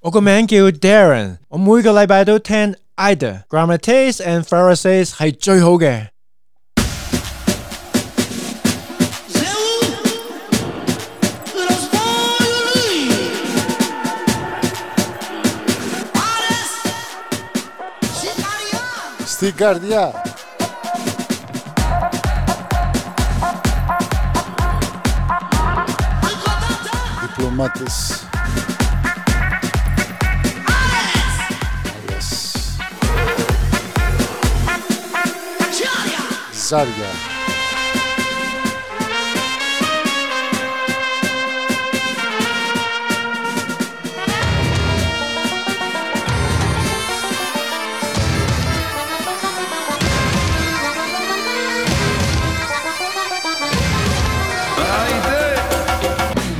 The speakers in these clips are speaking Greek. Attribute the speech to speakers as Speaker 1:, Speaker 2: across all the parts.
Speaker 1: 我个名叫 Darren，我每个礼拜都听 Ida、Grammates and Pharisees 系最好嘅。
Speaker 2: Στην καρδιά. Διπλωμάτες. Ζάρια.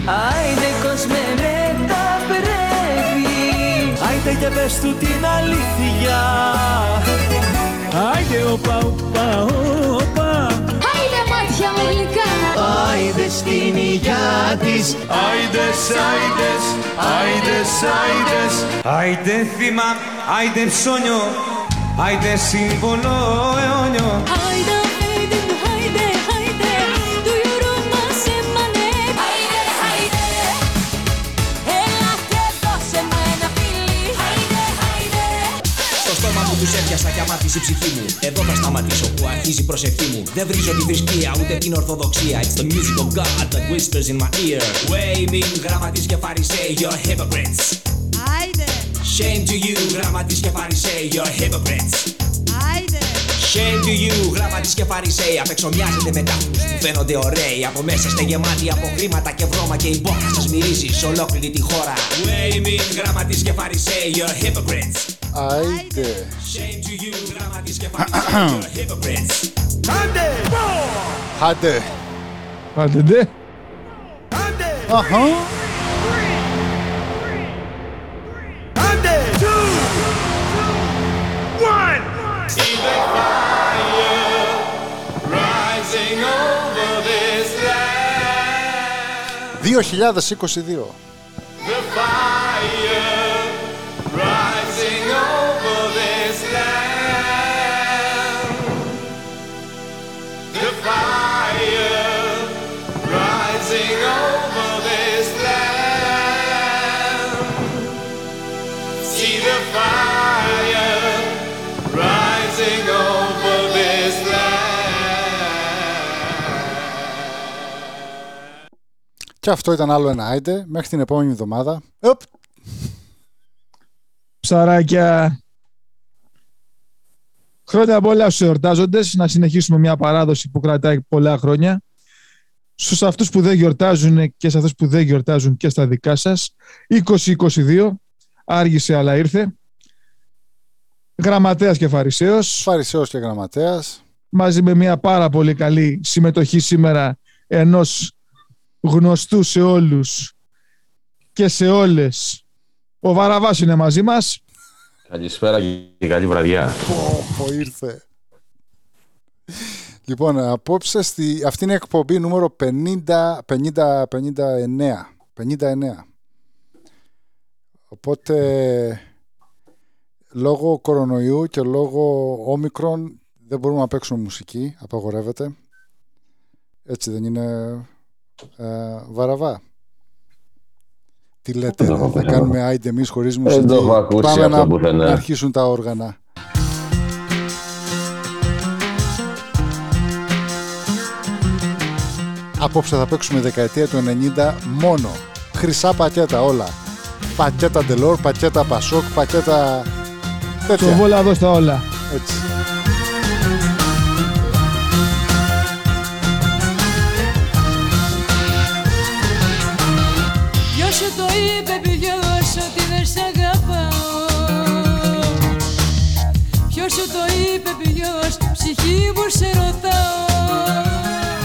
Speaker 3: Άιντε κόσμε με τα πρέπει Άιντε και πες του την αλήθεια Άιντε οπα οπα οπα
Speaker 4: Άιντε μάτια μου γλυκά.
Speaker 3: Άιντε στην υγειά της. Άιντες, άιντες, άιντες, άιντες Άιντε θύμα, άιντε ψώνιο. Άιντε σύμβολο αιώνιο
Speaker 5: τους έπιασα και αμάθησε η ψυχή μου. Εδώ θα σταματήσω που αρχίζει η προσευχή μου. Δεν βρίζω τη θρησκεία ούτε την ορθοδοξία. It's the music of God that whispers in my ear. Waving γραμματείς και φαρισαίοι You're hypocrites.
Speaker 4: Άιντε,
Speaker 5: Shame to you γραμματείς και φαρισαίοι You're hypocrites.
Speaker 4: Άιντε.
Speaker 5: Shame to you γραμματείς και φαρισαίοι Απ' έξω μοιάζετε με τάφους που φαίνονται ωραίοι. Από μέσα είστε γεμάτοι από χρήματα και βρώμα Και η μπόχα σας μυρίζει σε ολόκληρη τη χώρα. Waving γραμματείς και φαρισαίοι You're hypocrites
Speaker 2: Άιντε.
Speaker 5: Shame to you γραμματείς και φαρισαίοι You're hypocrites
Speaker 2: Άντε.
Speaker 6: Άντε ντε.
Speaker 2: Αχα.
Speaker 3: Rising
Speaker 2: Και αυτό ήταν άλλο ένα άιντε. Μέχρι την επόμενη εβδομάδα. Οπ.
Speaker 6: Ψαράκια. Χρόνια πολλά στους εορτάζοντες. Να συνεχίσουμε μια παράδοση που κρατάει πολλά χρόνια. Στους αυτούς που δεν γιορτάζουν και σε αυτούς που δεν γιορτάζουν και στα δικά σας. 2022. Άργησε αλλά ήρθε. Γραμματέας και Φαρισαίος.
Speaker 2: Φαρισαίος και γραμματέας.
Speaker 6: μαζί με μια πάρα πολύ καλή συμμετοχή σήμερα ενός γνωστού σε όλους και σε όλες. Ο Βαραβάς είναι μαζί μας.
Speaker 7: Καλησπέρα και καλή βραδιά.
Speaker 2: Πω, πω, ήρθε. Λοιπόν, απόψε στη... αυτή είναι η εκπομπή νούμερο 50, 50, 59. 59. Οπότε, λόγω κορονοϊού και λόγω όμικρον δεν μπορούμε να παίξουμε μουσική, απαγορεύεται. Έτσι δεν είναι ε, βαραβά. Τι λέτε,
Speaker 7: το
Speaker 2: ρε,
Speaker 7: έχω
Speaker 2: θα
Speaker 7: ακούσει
Speaker 2: κάνουμε άιντε εμείς χωρίς μουσική;
Speaker 7: Δεν το έχω ακούσει
Speaker 2: Πάμε
Speaker 7: αυτό
Speaker 2: να,
Speaker 7: πουθενά.
Speaker 2: να αρχίσουν τα όργανα. Απόψε θα παίξουμε δεκαετία του 90 μόνο. Χρυσά πακέτα όλα. Πακέτα Ντελόρ, πακέτα Πασόκ, πακέτα...
Speaker 6: Το
Speaker 2: Τέτοια.
Speaker 6: βόλα εδώ στα όλα.
Speaker 2: Έτσι.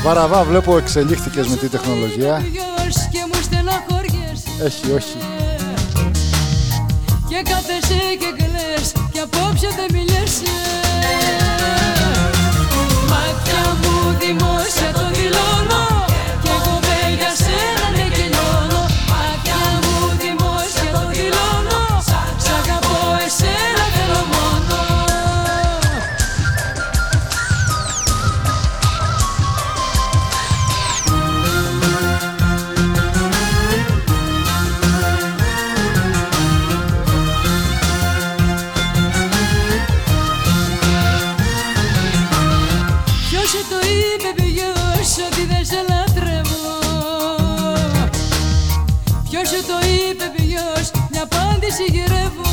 Speaker 2: Βαραβά βλέπω εξελίχθηκες με τη τεχνολογία.
Speaker 4: Ποιος και μου στεναχωριέσαι
Speaker 2: Έχει, όχι.
Speaker 4: Και κάθεσαι και κλαις και απόψε δεν μιλιέσαι Μάτια μου δημόσια το δηλώνω
Speaker 8: απάντηση γυρεύω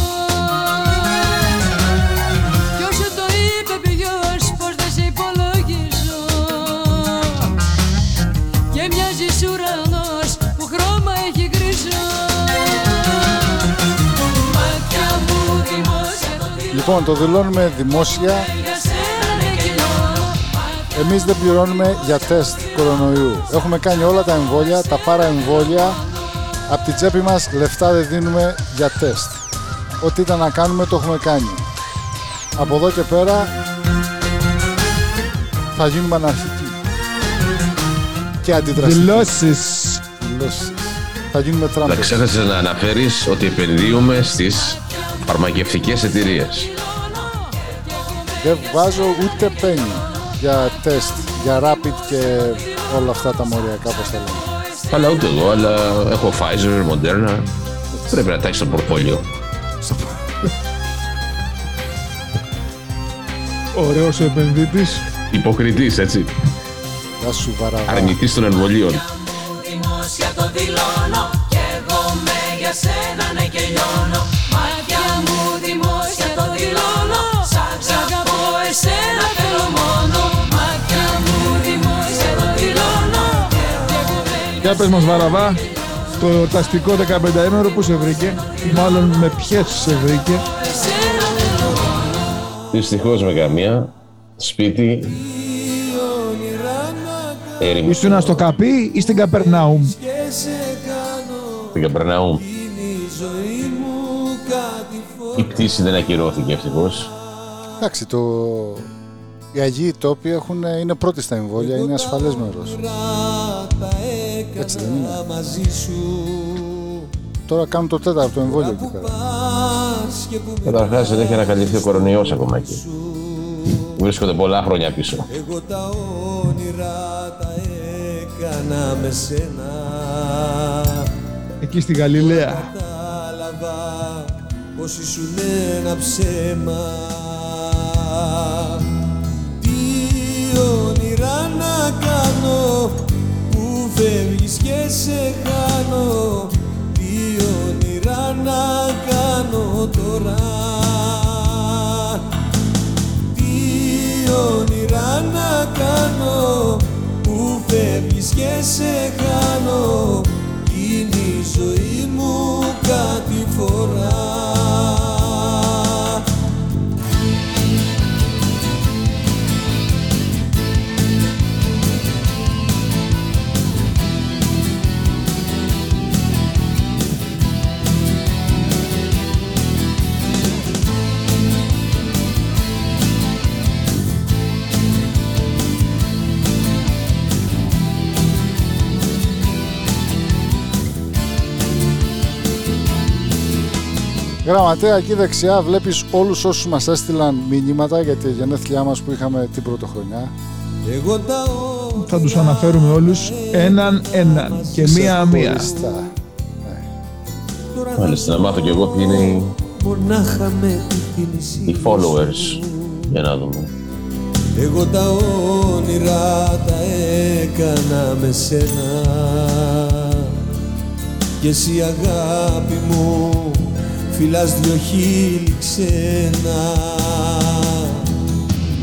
Speaker 8: Κι όσο το είπε ποιος Πως δεν σε υπολογίζω Και μοιάζεις ουρανός Που χρώμα έχει γκρίζο Μάτια μου δημόσια το δηλώνω
Speaker 2: Λοιπόν, το δηλώνουμε δημόσια.
Speaker 8: Για σένα ναι κυλιώνω
Speaker 2: Εμείς δεν πληρώνουμε για τεστ κορονοϊού. Έχουμε κάνει όλα τα εμβόλια, τα παραεμβόλια. Από την τσέπη μας λεφτά δεν δίνουμε για τεστ. Ό,τι ήταν να κάνουμε το έχουμε κάνει. Από εδώ και πέρα θα γίνουμε αναρχικοί. Και αντιδραστικοί.
Speaker 6: Δηλώσεις.
Speaker 2: Δηλώσεις. Θα γίνουμε
Speaker 7: Αλλά
Speaker 2: τράμπες.
Speaker 7: ξέχασε να αναφέρεις ότι επενδύουμε στις φαρμακευτικές εταιρείες.
Speaker 2: Δεν βάζω ούτε πένι για τεστ, για rapid και όλα αυτά τα μοριακά όπως τα λέμε.
Speaker 7: Αλλά ούτε εγώ, αλλά έχω Pfizer, Moderna. Πρέπει να τα έχεις στο πορτφόλιο.
Speaker 6: Ωραίος ο επενδύτης.
Speaker 7: Υποκριτής, έτσι.
Speaker 2: Γεια σου Βαραβά.
Speaker 7: Αρνητής των εμβολίων.
Speaker 9: Δημόσια το δηλώνω Κι εγώ με για σένα ναι και λιώνω
Speaker 6: Για πες μας Βαραβά, το εορταστικό 15 που σε βρήκε, μάλλον με ποιες σε βρήκε.
Speaker 9: εσένα θέλω μόνο
Speaker 7: Δυστυχώς με καμία. Σπίτι. Έρημη.
Speaker 6: Ήσουν στο Καπί ή στην Καπερνάουμ;
Speaker 7: Στην Καπερναούμ. Η πτήση δεν ακυρώθηκε ευτυχώς.
Speaker 2: Εντάξει, το... οι Αγίοι τόποι έχουν, είναι πρώτοι στα εμβόλια, είναι ασφαλές μέρος. Έτσι δεν είναι. Τώρα κάνουν το τέταρτο εμβόλιο εκεί πέρα.
Speaker 7: Καταρχάς δεν έχει ανακαλυφθεί ο κορονοϊός ακόμα εκεί. Βρίσκονται πολλά χρόνια πίσω.
Speaker 9: Εγώ τα όνειρα τα έκανα με σένα
Speaker 6: Εκεί στη Γαλιλαία.
Speaker 9: Κατάλαβα πως ήσουν ένα ψέμα Τι όνειρα να κάνω που φεύγεις και σε χάνω. Τι όνειρα να κάνω τώρα. Τι όνειρα να κάνω. Που φεύγεις και σε χάνω. Είναι η ζωή μου κάτι φορά
Speaker 2: Γραμματέα, εκεί δεξιά βλέπεις όλους όσους μας έστειλαν μηνύματα για τη γενέθλιά μας που είχαμε την πρωτοχρονιά;
Speaker 9: Εγώ τα
Speaker 6: Θα τους αναφέρουμε όλους έναν έναν και μία μία.
Speaker 2: Ξεχωριστά.
Speaker 7: Μάλιστα, να μάθω κι εγώ ποιοι είναι οι,
Speaker 9: μονάχα με τη θύμηση
Speaker 7: οι followers. Για να δούμε.
Speaker 9: Εγώ τα όνειρα τα έκανα με σένα Και εσύ αγάπη μου φυλάς δυο χείλη ξένα.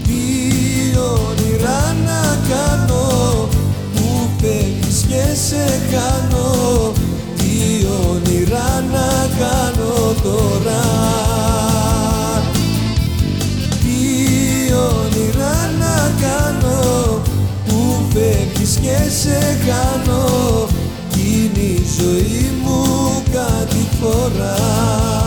Speaker 9: Τι όνειρα να κάνω που φεύγεις και σε χάνω. Τι όνειρα να κάνω τώρα. Τι όνειρα να κάνω που φεύγεις και σε χάνω. Κι είναι η ζωή μου κάτι φορά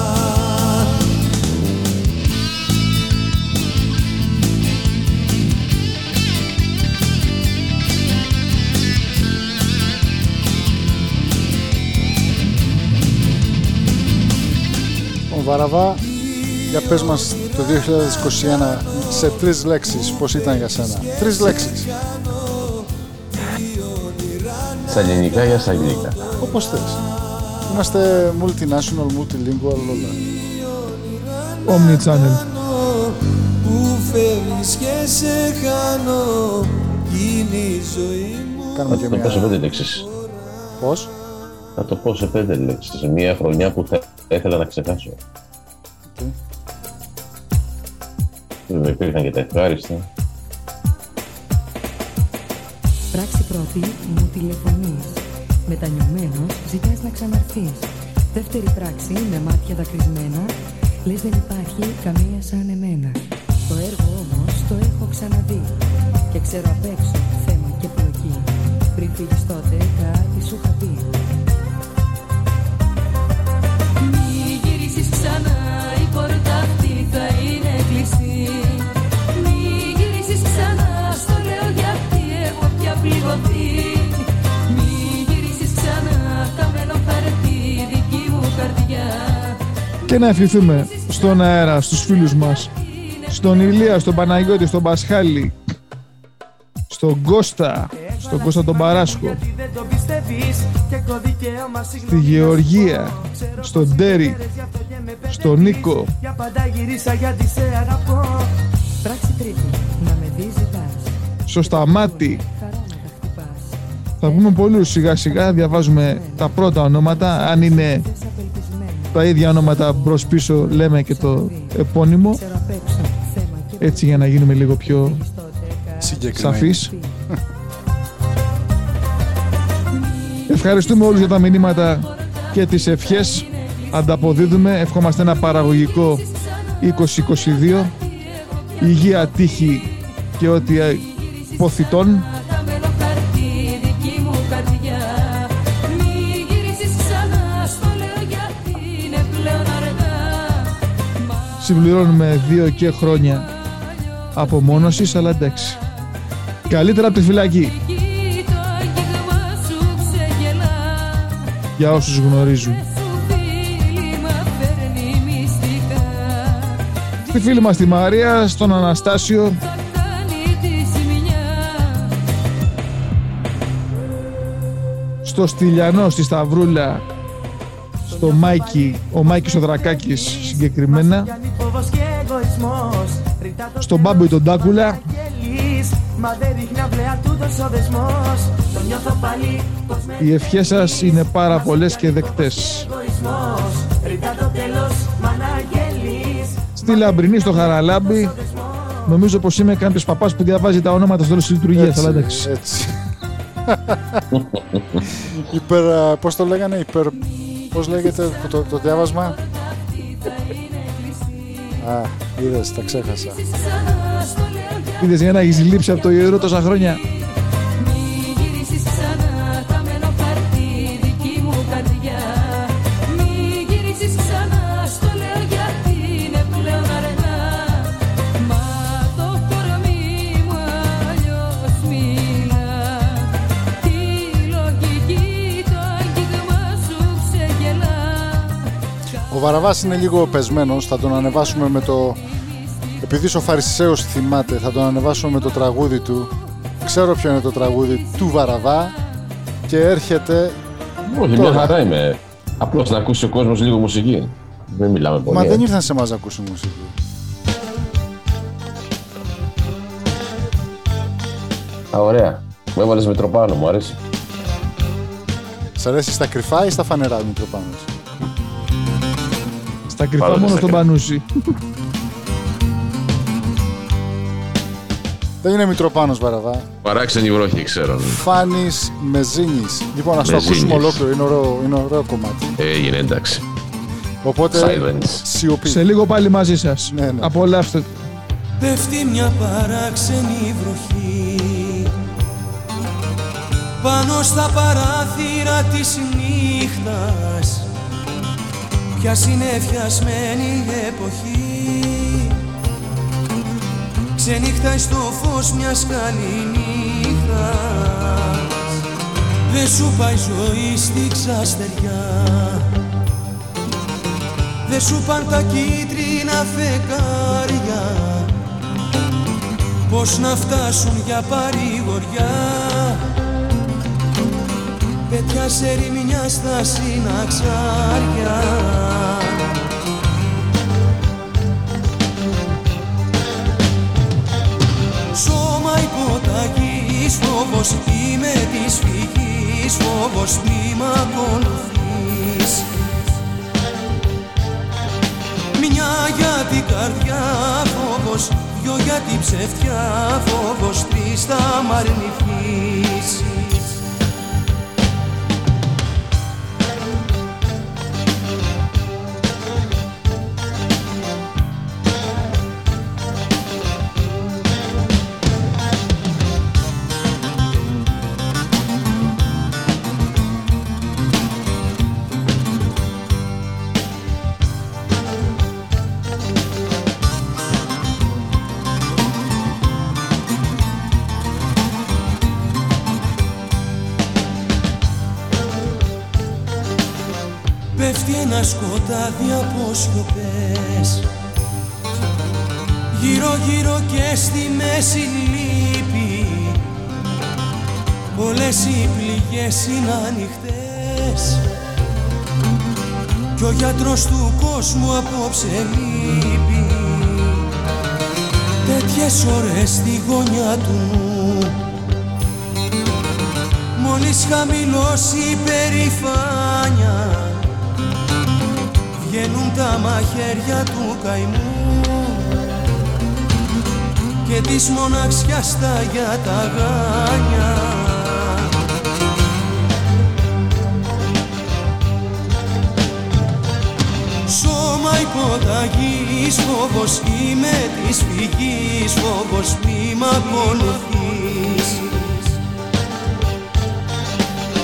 Speaker 2: Ο Βαραβά, για πες μας το 2021 σε τρεις λέξεις πώς ήταν για σένα; Τρεις λέξεις,
Speaker 7: Στα ελληνικά ή στα αγγλικά;
Speaker 2: όπως θες. Είμαστε multinational, multilingual, όλα.
Speaker 6: Omni Channel.
Speaker 9: που φεύγεις και σε χάνω κι είναι η ζωή μου
Speaker 2: Κάνουμε και
Speaker 7: Να το πω σε
Speaker 2: μια...
Speaker 7: πέντε λέξεις.
Speaker 2: Πώς;
Speaker 7: Θα το πω σε πέντε λέξεις. Σε μια χρονιά που θα ήθελα να ξεχάσω. Δεν υπήρχαν και τα ευχάριστα.
Speaker 10: Πράξη πρώτη, μου τηλεφωνείς. Μετανιωμένος, ζητάς να ξαναρθείς. Δεύτερη πράξη, με μάτια δακρυσμένα, λες δεν υπάρχει καμία σαν εμένα. Το έργο όμως το έχω ξαναδεί και ξέρω απ' έξω θέμα και πλοκή. Πριν φύγεις τότε κάτι σου είχα πει.
Speaker 6: Και να ευχηθούμε στον αέρα, στους φίλους μας, στον Ηλία, στον Παναγιώτη, στον Πασχάλη, στον Κώστα, στον Κώστα τον Παράσκο, στη Γεωργία, στον Τέρι, στον Νίκο,
Speaker 10: Πράξη τρίτη, να με δεις ζητάς.
Speaker 6: στο Σταμάτη.
Speaker 10: Χαρά να τα χτυπάς.
Speaker 6: Θα πούμε πολλούς σιγά σιγά, διαβάζουμε τα πρώτα ονόματα. Αν είναι
Speaker 10: Θες απελπισμένο.
Speaker 6: Τα ίδια ονόματα μπρος πίσω, λέμε και το επώνυμο.
Speaker 10: Ξέρω απ' έξω θέμα και
Speaker 6: Έτσι για να γίνουμε λίγο πιο
Speaker 10: πλοκή. τότε κάτι
Speaker 2: Συγκεκριμένη.
Speaker 6: σαφείς. Ευχαριστούμε όλους για τα μηνύματα και τις ευχές. Ανταποδίδουμε. Ευχόμαστε ένα παραγωγικό 2022. Υγεία, τύχη και ό,τι ε, ποθητών. Συμπληρώνουμε δύο και χρόνια απομόνωσης, αλλά εντάξει. Καλύτερα από τη φυλακή,
Speaker 8: Εκεί το άγγιγμα σου ξεγελά
Speaker 6: για όσους γνωρίζουν.
Speaker 8: Σου φίλημα φέρνει μυστικά
Speaker 6: Στη φίλη μας τη Μαρία, στον Αναστάσιο,
Speaker 8: Θα κάνει τη ζημιά
Speaker 6: στο Στυλιανό, στη Σταυρούλα, στο Μάικη, ο Μάικης ο Δρακάκης συγκεκριμένα, στον Μπάμπο τον Τάκουλα,
Speaker 11: Μα δεν ρίχνει αυλαία τούτος ο δεσμός Το νιώθω πάλι πως με
Speaker 6: οι ευχές σας είναι πάρα πολλές και δεκτές.
Speaker 11: εγωισμός Ρητά το τέλος, μα να γελείς
Speaker 6: Στη Λαμπρινή, στο Χαραλάμπι, νομίζω πως είμαι κάποιος παπάς που διαβάζει τα ονόματα στο τέλος της λειτουργίας, αλλά εντάξει.
Speaker 2: έτσι. υπερ, α, πώς το λέγανε, υπερ, πώς λέγεται το, το διάβασμα; Α, είδες, τα ξέχασα.
Speaker 8: Ξανά στο λέω γιατί
Speaker 6: Είδες για να έχεις λείψει από το ιερό τόσα χρόνια.
Speaker 2: Βαραβάς είναι λίγο πεσμένος, θα τον ανεβάσουμε με το... Επειδή ο Φαρισαίος θυμάται, θα τον ανεβάσουμε με το τραγούδι του. Ξέρω ποιο είναι το τραγούδι του Βαραβά και έρχεται...
Speaker 7: Όχι,
Speaker 2: Τώρα.
Speaker 7: μια χαρά είμαι. Απλώς να ακούσει ο κόσμος λίγο μουσική. Δεν μιλάμε πολύ.
Speaker 2: Μα
Speaker 7: ε.
Speaker 2: δεν ήρθαν σε εμάς να ακούσουν μουσική.
Speaker 7: Α, ωραία. Μου έβαλες Μητροπάνο, μου αρέσει.
Speaker 2: Σ' αρέσει στα κρυφά ή στα φανερά, Μητροπάνος;
Speaker 6: Στα κρυφά
Speaker 7: Πάμε
Speaker 6: μόνο
Speaker 7: στα
Speaker 6: στον
Speaker 7: κρυφά.
Speaker 6: Πανούση.
Speaker 2: Δεν είναι Μητροπάνος Βαραβά.
Speaker 7: Παράξενη βροχή, ξέρω.
Speaker 2: Φάνης Μεζίνης. Λοιπόν, ας το
Speaker 7: Μεζίνης.
Speaker 2: ακούσουμε ολόκληρο. Είναι ωραίο, είναι ωραίο κομμάτι.
Speaker 7: Έγινε, εντάξει.
Speaker 2: Οπότε,
Speaker 7: Silence.
Speaker 2: σιωπή.
Speaker 6: Σε λίγο πάλι μαζί σας.
Speaker 2: Ναι, ναι.
Speaker 6: Απολαύστε.
Speaker 9: Πέφτει μια παράξενη βροχή Πάνω στα παράθυρα της νύχτας Ποια συνεφιασμένη εποχή. Ξενύχταει στο φως μιας καληνύχτας. Δεν σου πάει ζωή στη ξαστεριά. Δε σου παν τα κίτρινα φεκάρια. Πώς να φτάσουν για παρηγοριά Πέτια σε ρημιά στα συναξάρια Σώμα υποταγής φόβος είμαι της φυγής φύγεις φόβος μη μ' ακολουθείς Μια για την καρδιά φόβος Δυο για την ψευτιά φόβος Τρεις θα μ' αρνηθείς ένα σκοτάδι από σιωπές. Γύρω γύρω και στη μέση λύπη. Όλες οι πληγές είναι ανοιχτές. Κι ο γιατρός του κόσμου απόψε λείπει. Τέτοιες ώρες στη γωνιά του. Νου Μόλις χαμηλώσει η περηφάνια Βγαίνουν τα μαχαίρια του καημού Και της μοναξιάς τα για τα γάνια Σώμα υποταγής φόβος είμαι της φυγής φόβος μη μ' ακολουθείς.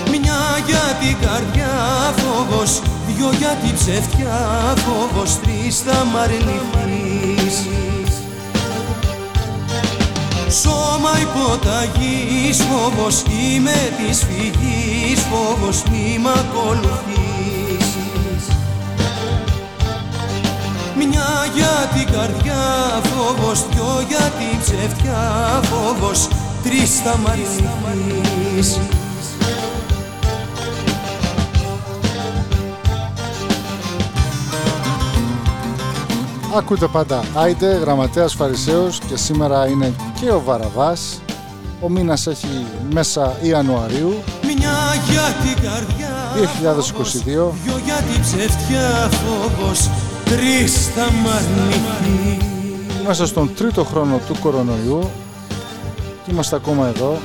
Speaker 9: Μια για την καρδιά φόβος Δυο για την ψευτιά φόβος Τρεις θα μ' αρνηθείς. Σώμα υποταγής φόβος Είμαι της φυγής φόβος Μη μ' ακολουθείς Μια για την καρδιά φόβος Δυο για την ψευτιά φόβος Τρεις θα μ' αρνηθείς
Speaker 2: Ακούτε πάντα Άιντε, γραμματέας Φαρισαίος και σήμερα είναι και ο Βαραβάς. Ο μήνας έχει μέσα Ιανουαρίου
Speaker 9: Μια για την καρδιά
Speaker 2: 2022.
Speaker 9: Δυο για την ψευτιά φόβος Τρεις θα μ' αρνηθεί
Speaker 2: Είμαστε στον τρίτο χρόνο του κορονοϊού και είμαστε ακόμα εδώ.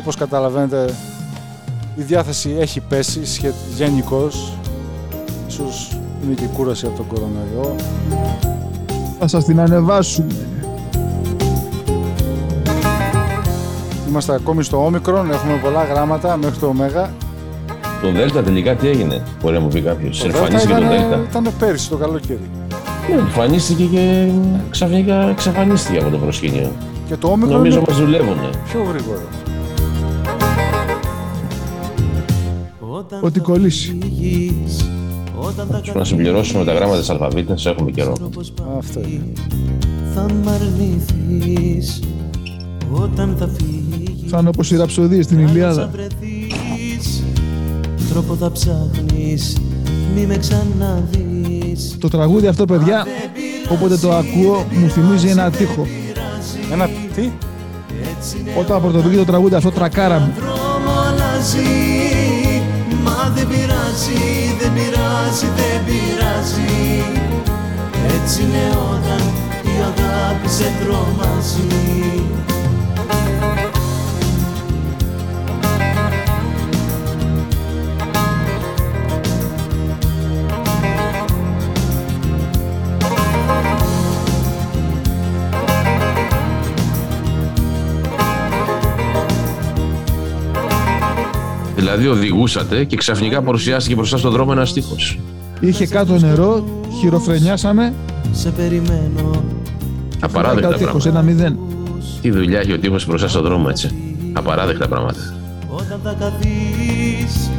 Speaker 2: Όπως καταλαβαίνετε η διάθεση έχει πέσει σχε... γενικώς. Ίσως είναι και η κούραση από τον κορονοϊό.
Speaker 6: Θα σας την ανεβάσουμε.
Speaker 2: Είμαστε ακόμη στο όμικρον, έχουμε πολλά γράμματα μέχρι το ωμέγα.
Speaker 7: Το Δέλτα τελικά τι έγινε, μπορεί να μου πει κάποιος.
Speaker 2: Το
Speaker 7: Εμφανίστηκε το
Speaker 2: ήταν,
Speaker 7: Δέλτα.
Speaker 2: ήταν πέρυσι το καλοκαίρι.
Speaker 7: Ναι, εμφανίστηκε και ξαφνικά εξαφανίστηκε από το προσκήνιο.
Speaker 2: Και το όμικρον
Speaker 7: Νομίζω
Speaker 2: είναι
Speaker 7: μας δουλεύουνε.
Speaker 2: πιο γρήγορο.
Speaker 6: Ότι κολλήσει.
Speaker 7: Πρέπει να συμπληρώσουμε τα γράμματα της αλφαβήτας, έχουμε καιρό.
Speaker 2: Αυτό είναι.
Speaker 9: Θα μ' αρνηθείς Όταν θα φύγεις
Speaker 6: Θα είναι όπως οι ραψοδίες στην Ηλιάδα.
Speaker 9: βρεθείς Τρόπο θα ψάχνεις Μη με ξαναδείς
Speaker 6: Το τραγούδι αυτό, παιδιά, όποτε το ακούω, μου θυμίζει ένα τείχο.
Speaker 2: Ένα τι,
Speaker 6: Όταν πρωτοβγεί το τραγούδι αυτό, τρακάρα
Speaker 9: πειράζει, δεν πειράζει, δεν πειράζει. Έτσι είναι όταν η αγάπη σε τρομάζει
Speaker 7: Δηλαδή οδηγούσατε και ξαφνικά παρουσιάστηκε μπροστά στον δρόμο ένας τείχος.
Speaker 6: Είχε κάτω νερό, χειροφρενιάσαμε.
Speaker 9: Σε περιμένω
Speaker 7: Απαράδεκτα
Speaker 6: Κάτι τείχος,
Speaker 7: πράγματα.
Speaker 6: ένα μηδέν.
Speaker 7: Τι δουλειά έχει ο τείχος μπροστά στον δρόμο έτσι. Απαράδεκτα πράγματα.
Speaker 9: Όταν θα καθείς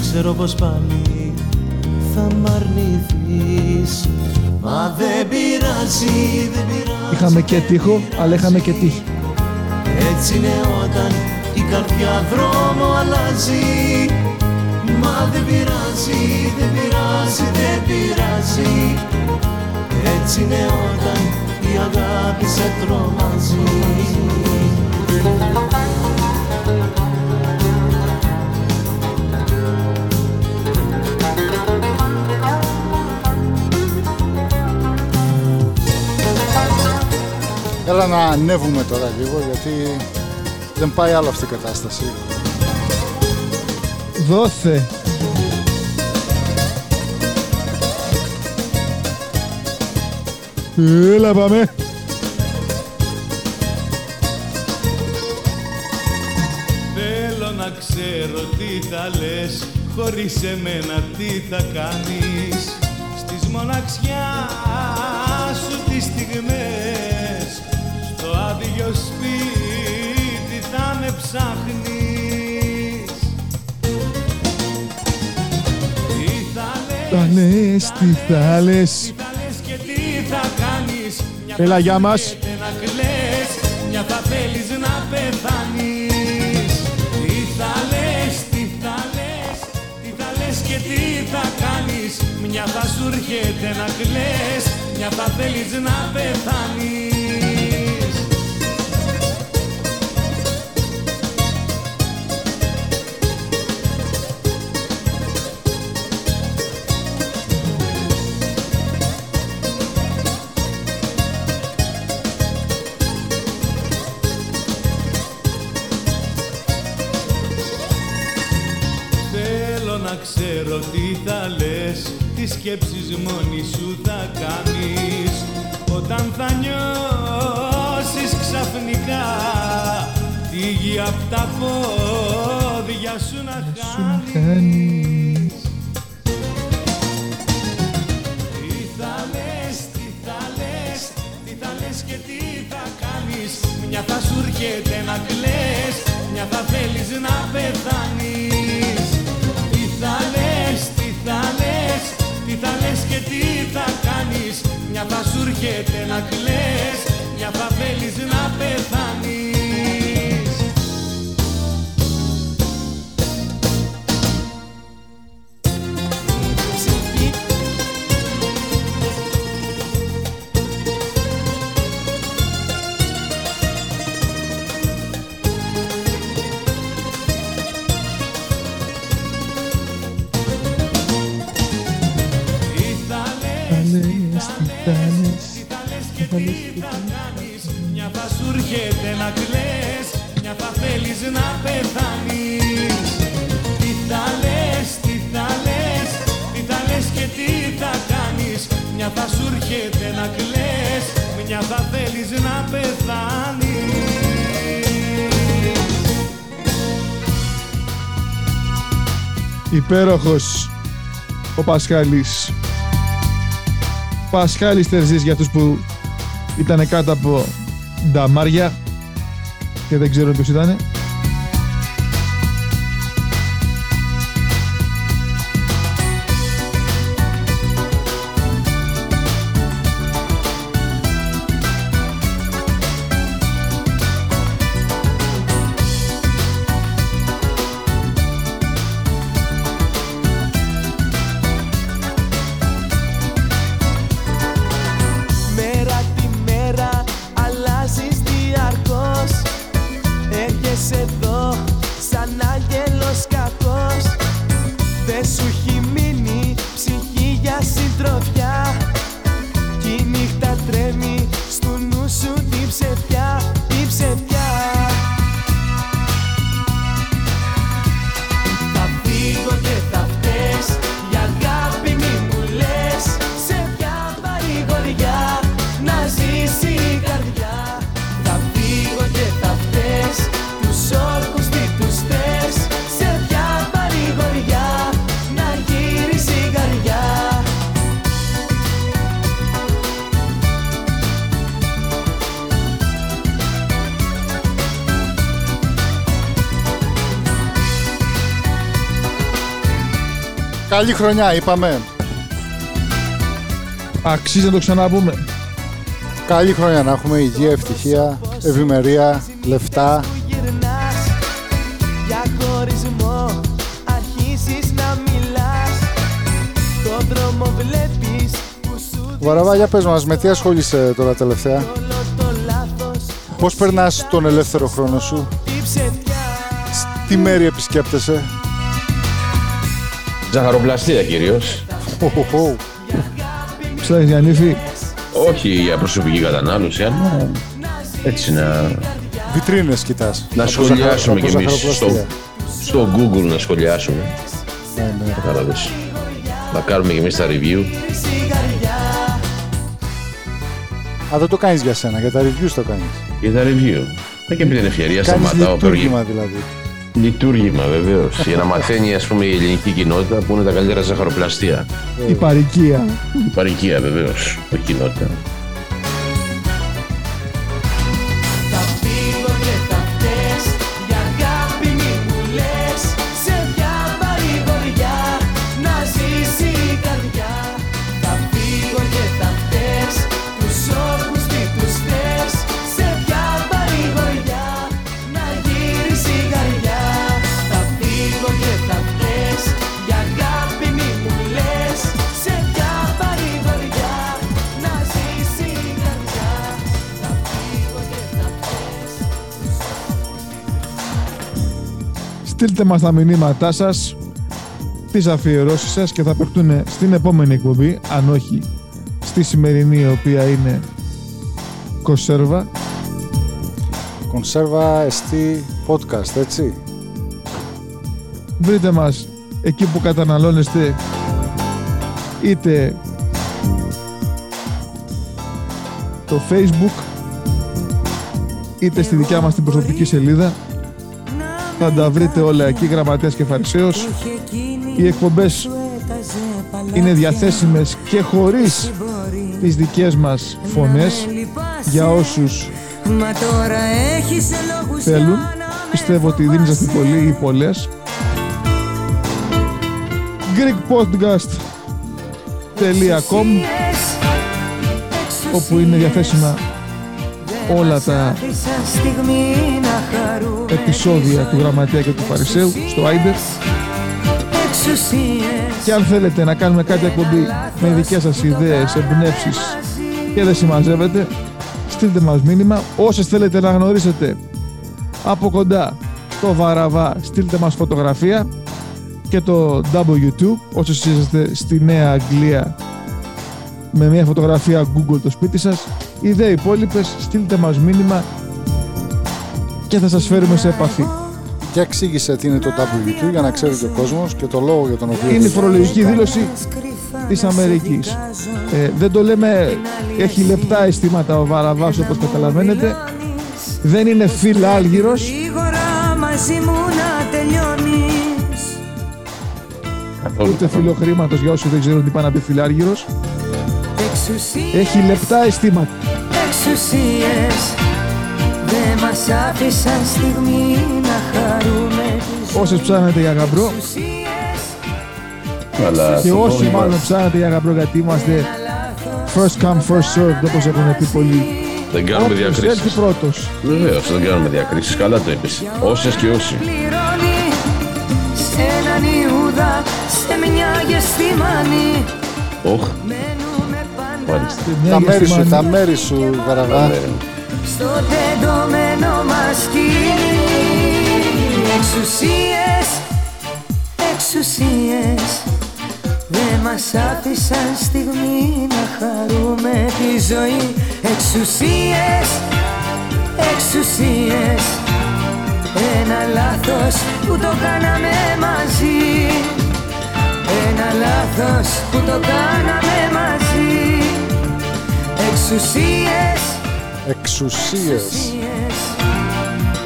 Speaker 9: Ξέρω πως πάλι θα μ' αρνηθείς Μα δεν πειράζει, δεν πειράζει
Speaker 6: Είχαμε και τείχο, αλλά είχαμε και τύχη.
Speaker 9: Έτσι είναι όταν η καρδιά δρόμο αλλάζει. Μα δεν πειράζει, δεν πειράζει, δεν πειράζει. Έτσι είναι όταν η αγάπη σε τρομάζει.
Speaker 2: Έλα να ανέβουμε τώρα λίγο γιατί δεν πάει άλλο αυτή η κατάσταση.
Speaker 11: Δώθε. Έλα πάμε.
Speaker 12: Θέλω να ξέρω τι θα λες Χωρίς εμένα τι θα κάνεις Στις μοναξιάς σου τις στιγμές Στο άδειο σπίτι θα με ψάχνεις. Τι θα
Speaker 11: Θα λες, τι θα λες.
Speaker 12: θα λες και τι θα κάνεις. Μια
Speaker 11: Έλα,
Speaker 12: θα
Speaker 11: γεια μας.
Speaker 12: γίνεται να κλαις Μια θα θέλεις να πεθάνεις. Τι θα λες, τι θα λες Τι θα λες και τι θα κάνεις. Μια θα σου έρχεται να κλαις Μια θα θέλεις να πεθάνεις σκέψεις μόνη σου θα κάνεις. Όταν θα νιώσεις ξαφνικά Τη γη απ' τα πόδια σου να χάνεις. Τι θα λες, τι θα λες Τι θα λες και τι θα κάνεις. Μια θα σου έρχεται να κλαις Μια θα θέλεις να πεθάνεις Μια θα σου έρχεται να κλαις Μια θα θέλεις να πεθάνεις λες,
Speaker 11: τι θα λες.
Speaker 12: τι θα λες και τι θα κάνεις Μια θα σου έρχεται να κλαις Μια θα θέλεις να πεθάνεις Τι θα λες, τι θα λες Τι θα λες και τι θα κάνεις Μια θα σου έρχεται να κλαις Μια θα θέλεις να πεθάνεις
Speaker 11: Υπέροχος ο Πασχάλης. Πασχάλης Τερζής για αυτούς που ήταν κάτω από νταμάρια και δεν ξέρω ποιος ήταν.
Speaker 2: Καλή χρονιά, είπαμε.
Speaker 11: Αξίζει να το ξαναπούμε.
Speaker 2: Καλή χρονιά να έχουμε υγεία, ευτυχία, ευημερία, λεφτά.
Speaker 13: γυρνάς Για χωρισμό αρχίζεις να μιλάς Το δρόμο βλέπεις που σου
Speaker 2: Βαραβά, για πες μας, με τι ασχολείσαι τώρα τελευταία;
Speaker 13: όλο το λάθος
Speaker 2: Πώς περνάς τον ελεύθερο χρόνο σου, τι μέρη επισκέπτεσαι;
Speaker 7: Ζαχαροπλαστεία κυρίως.
Speaker 2: Οχοχο.
Speaker 6: Ψάχνεις για νύφη.
Speaker 7: Όχι για προσωπική κατανάλωση, αλλά έτσι να,
Speaker 2: Βιτρίνες κοιτάς.
Speaker 7: να
Speaker 2: Από
Speaker 7: σχολιάσουμε
Speaker 2: ζαχαρο-
Speaker 7: κι
Speaker 2: από
Speaker 7: εμείς στο,
Speaker 2: ζαχαροπλαστεία.
Speaker 7: στο Google να σχολιάσουμε.
Speaker 2: Ναι, ναι.
Speaker 7: Κατάλαβες. Να κάνουμε κι εμείς τα review.
Speaker 2: Α, δεν το κάνεις για σένα, για τα reviews το κάνεις.
Speaker 7: Για τα review. Ε, και επί την ευκαιρία
Speaker 2: Κάνεις
Speaker 7: σταματάω
Speaker 2: λειτουργήμα δηλαδή.
Speaker 7: Λειτουργήμα βεβαίως. για να μαθαίνει ας πούμε, η ελληνική κοινότητα που είναι τα καλύτερα ζαχαροπλαστεία.
Speaker 6: Η παροικία.
Speaker 7: Η παροικία βεβαίως, όχι κοινότητα.
Speaker 6: Στείλτε μας τα μηνύματά σας, τις αφιερώσεις σας και θα παιχτούν στην επόμενη εκπομπή, αν όχι στη σημερινή η οποία είναι κονσέρβα.
Speaker 2: Κονσέρβα εστί podcast, έτσι.
Speaker 6: Βρείτε μας εκεί που καταναλώνεστε είτε το facebook είτε στη δικιά μας την προσωπική σελίδα θα τα βρείτε όλα εκεί γραμματέας και φαρισαίος. Οι εκπομπές είναι διαθέσιμες και χωρίς τις δικές μας φωνές για όσους
Speaker 4: Μα τώρα έχεις λόγους
Speaker 6: θέλουν. Πιστεύω ότι δίνεστε πολλοί ή πολλές. Greekpodcast.com όπου είναι διαθέσιμα όλα τα
Speaker 4: στιγμή να χαρούμε
Speaker 6: επεισόδια του Γραμματέα και του Φαρισαίου στο Άιντερ.
Speaker 4: Εξουσίες
Speaker 6: και αν θέλετε να κάνουμε κάτι εκπομπή με δικές σας ιδέες, εμπνεύσεις και δεν συμμαζεύετε στείλτε μας μήνυμα. Όσες θέλετε να γνωρίσετε από κοντά το Βαραβά στείλτε μας φωτογραφία και το W2 όσοι είσαστε στη Νέα Αγγλία με μια φωτογραφία Google το σπίτι σας οι δε υπόλοιπες στείλτε μας μήνυμα και θα σας φέρουμε σε επαφή.
Speaker 2: Για εξήγησε τι είναι το W2 για να ξέρει και ο κόσμος και το λόγο για τον οποίο...
Speaker 6: είναι η φορολογική δήλωση της Αμερικής. Ε, δεν το λέμε έχει λεπτά αισθήματα ο Βαραβάς όπως καταλαβαίνετε. Δεν είναι φιλάλγυρος
Speaker 4: Γρήγορα μαζί μου να τελειώνεις
Speaker 7: Καθόλου.
Speaker 6: ούτε φιλοχρήματος για όσοι δεν ξέρουν τι πάει να πει φιλάργυρος
Speaker 4: Εξουσίες,
Speaker 6: έχει λεπτά αισθήματα
Speaker 4: εξουσίες Δεν μας άφησαν στιγμή να χαρούμε τις
Speaker 6: όσες ψάχνετε για γαμπρό.
Speaker 4: εξουσίες
Speaker 7: Αλλά
Speaker 6: και
Speaker 7: το
Speaker 6: όσοι
Speaker 7: πρόβλημα-
Speaker 6: μάλλον ψάχνετε για γαμπρό γιατί είμαστε first come first served όπως έχουν πει πολλοί.
Speaker 7: Δεν κάνουμε
Speaker 6: Όποιος έλθει
Speaker 7: διακρίσεις.
Speaker 6: πρώτος.
Speaker 7: Βεβαίως, δεν κάνουμε διακρίσεις. Καλά το είπες. Όσες και όσοι.
Speaker 4: πληρώνει σε έναν Ιούδα, σε μια γεστημάνη.
Speaker 7: Όχ,
Speaker 4: Μένουμε πάντα
Speaker 7: μάλιστα.
Speaker 6: Και μια
Speaker 2: Τα μέρη σου,
Speaker 6: γεστημάνη.
Speaker 2: τα μέρη σου, Βαραβά.
Speaker 7: Ε,
Speaker 4: στο τεντωμένο μας σκηνή Εξουσίες, εξουσίες Δεν μας άφησαν στιγμή να χαρούμε τη ζωή Εξουσίες, εξουσίες Ένα λάθος που το κάναμε μαζί Ένα λάθος που το κάναμε μαζί Εξουσίες.
Speaker 2: Εξουσίες.
Speaker 4: Εξουσίες.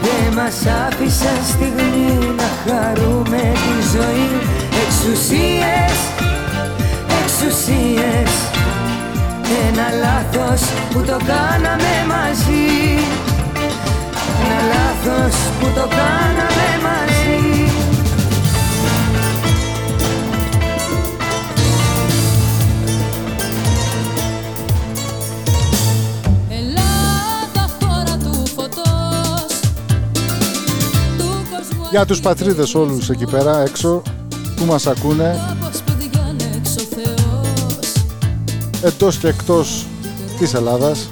Speaker 4: Δεν μας άφησαν στιγμή να χαρούμε τη ζωή. Εξουσίες, εξουσίες. Ένα λάθος που το κάναμε μαζί
Speaker 2: Για τους πατρίδες όλους εκεί πέρα έξω που μας ακούνε.
Speaker 8: Όπως που διάνεξε ο Θεός.
Speaker 2: Εντός και εκτός της Ελλάδας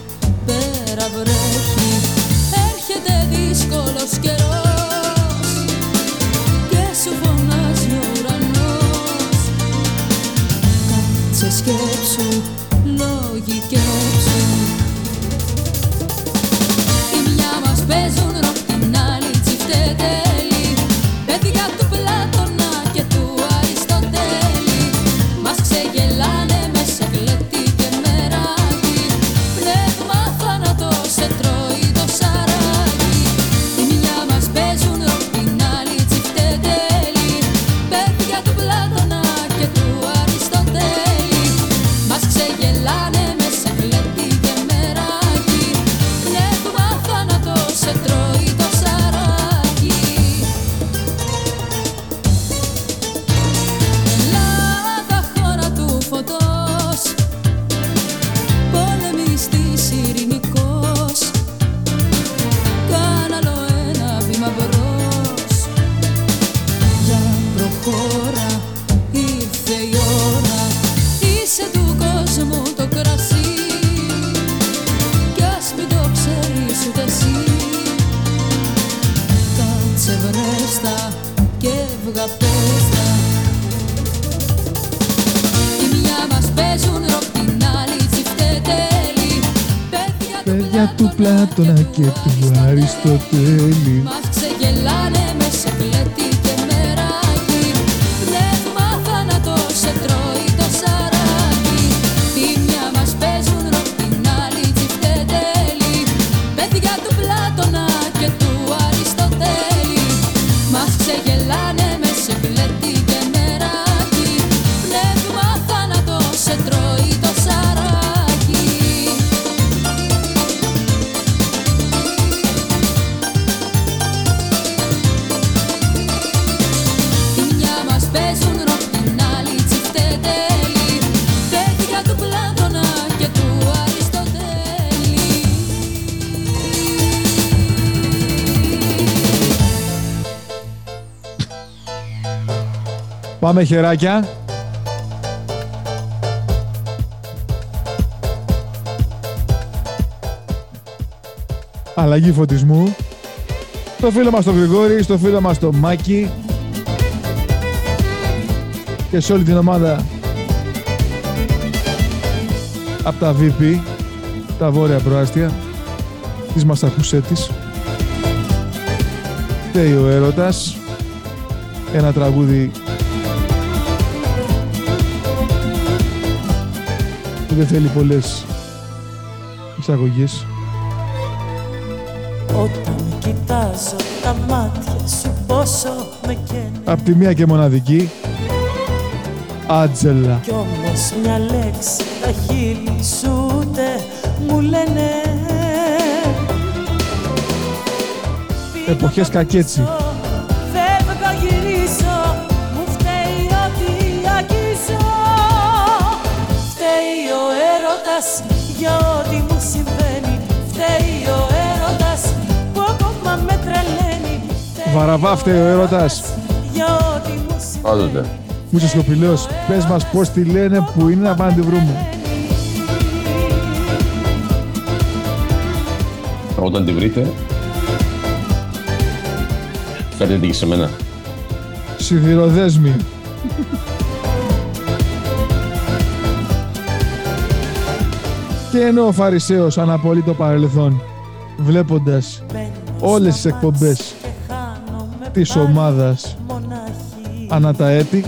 Speaker 6: Πάμε χεράκια. Αλλαγή φωτισμού. Στο φίλο μας τον Γρηγόρη, στο φίλο μας τον Μάκη και σε όλη την ομάδα από τα VP, τα βόρεια προάστια της Μαστακουσέτης. Φταίει ο έρωτας. Ένα τραγούδι που δεν θέλει πολλές εισαγωγές.
Speaker 14: Όταν κοιτάζω τα μάτια σου πόσο με καίνε
Speaker 6: Απ' τη μία και μοναδική, Άτζελα.
Speaker 14: Κι όμως μια λέξη τα χείλη σου ούτε μου λένε
Speaker 6: Εποχές κακέτσι.
Speaker 14: Για ό,τι μου συμβαίνει Φταίει ο έρωτας που ακόμα με τρελαίνει
Speaker 6: Βαραβά φταίει ο έρωτας.
Speaker 14: Για ό,τι μου συμβαίνει
Speaker 7: Πάντοτε.
Speaker 6: Μου είσαι σκοπιλός. Πες μας πώς τη λένε, που είναι να πάμε να τη βρούμε.
Speaker 7: Όταν τη βρείτε, φέρτε την και σε μένα.
Speaker 6: Σιδηροδέσμη. Και ενώ ο Φαρισαίος αναπολύει το παρελθόν, βλέποντας όλες τις εκπομπές της ομάδας ανά τα έτη,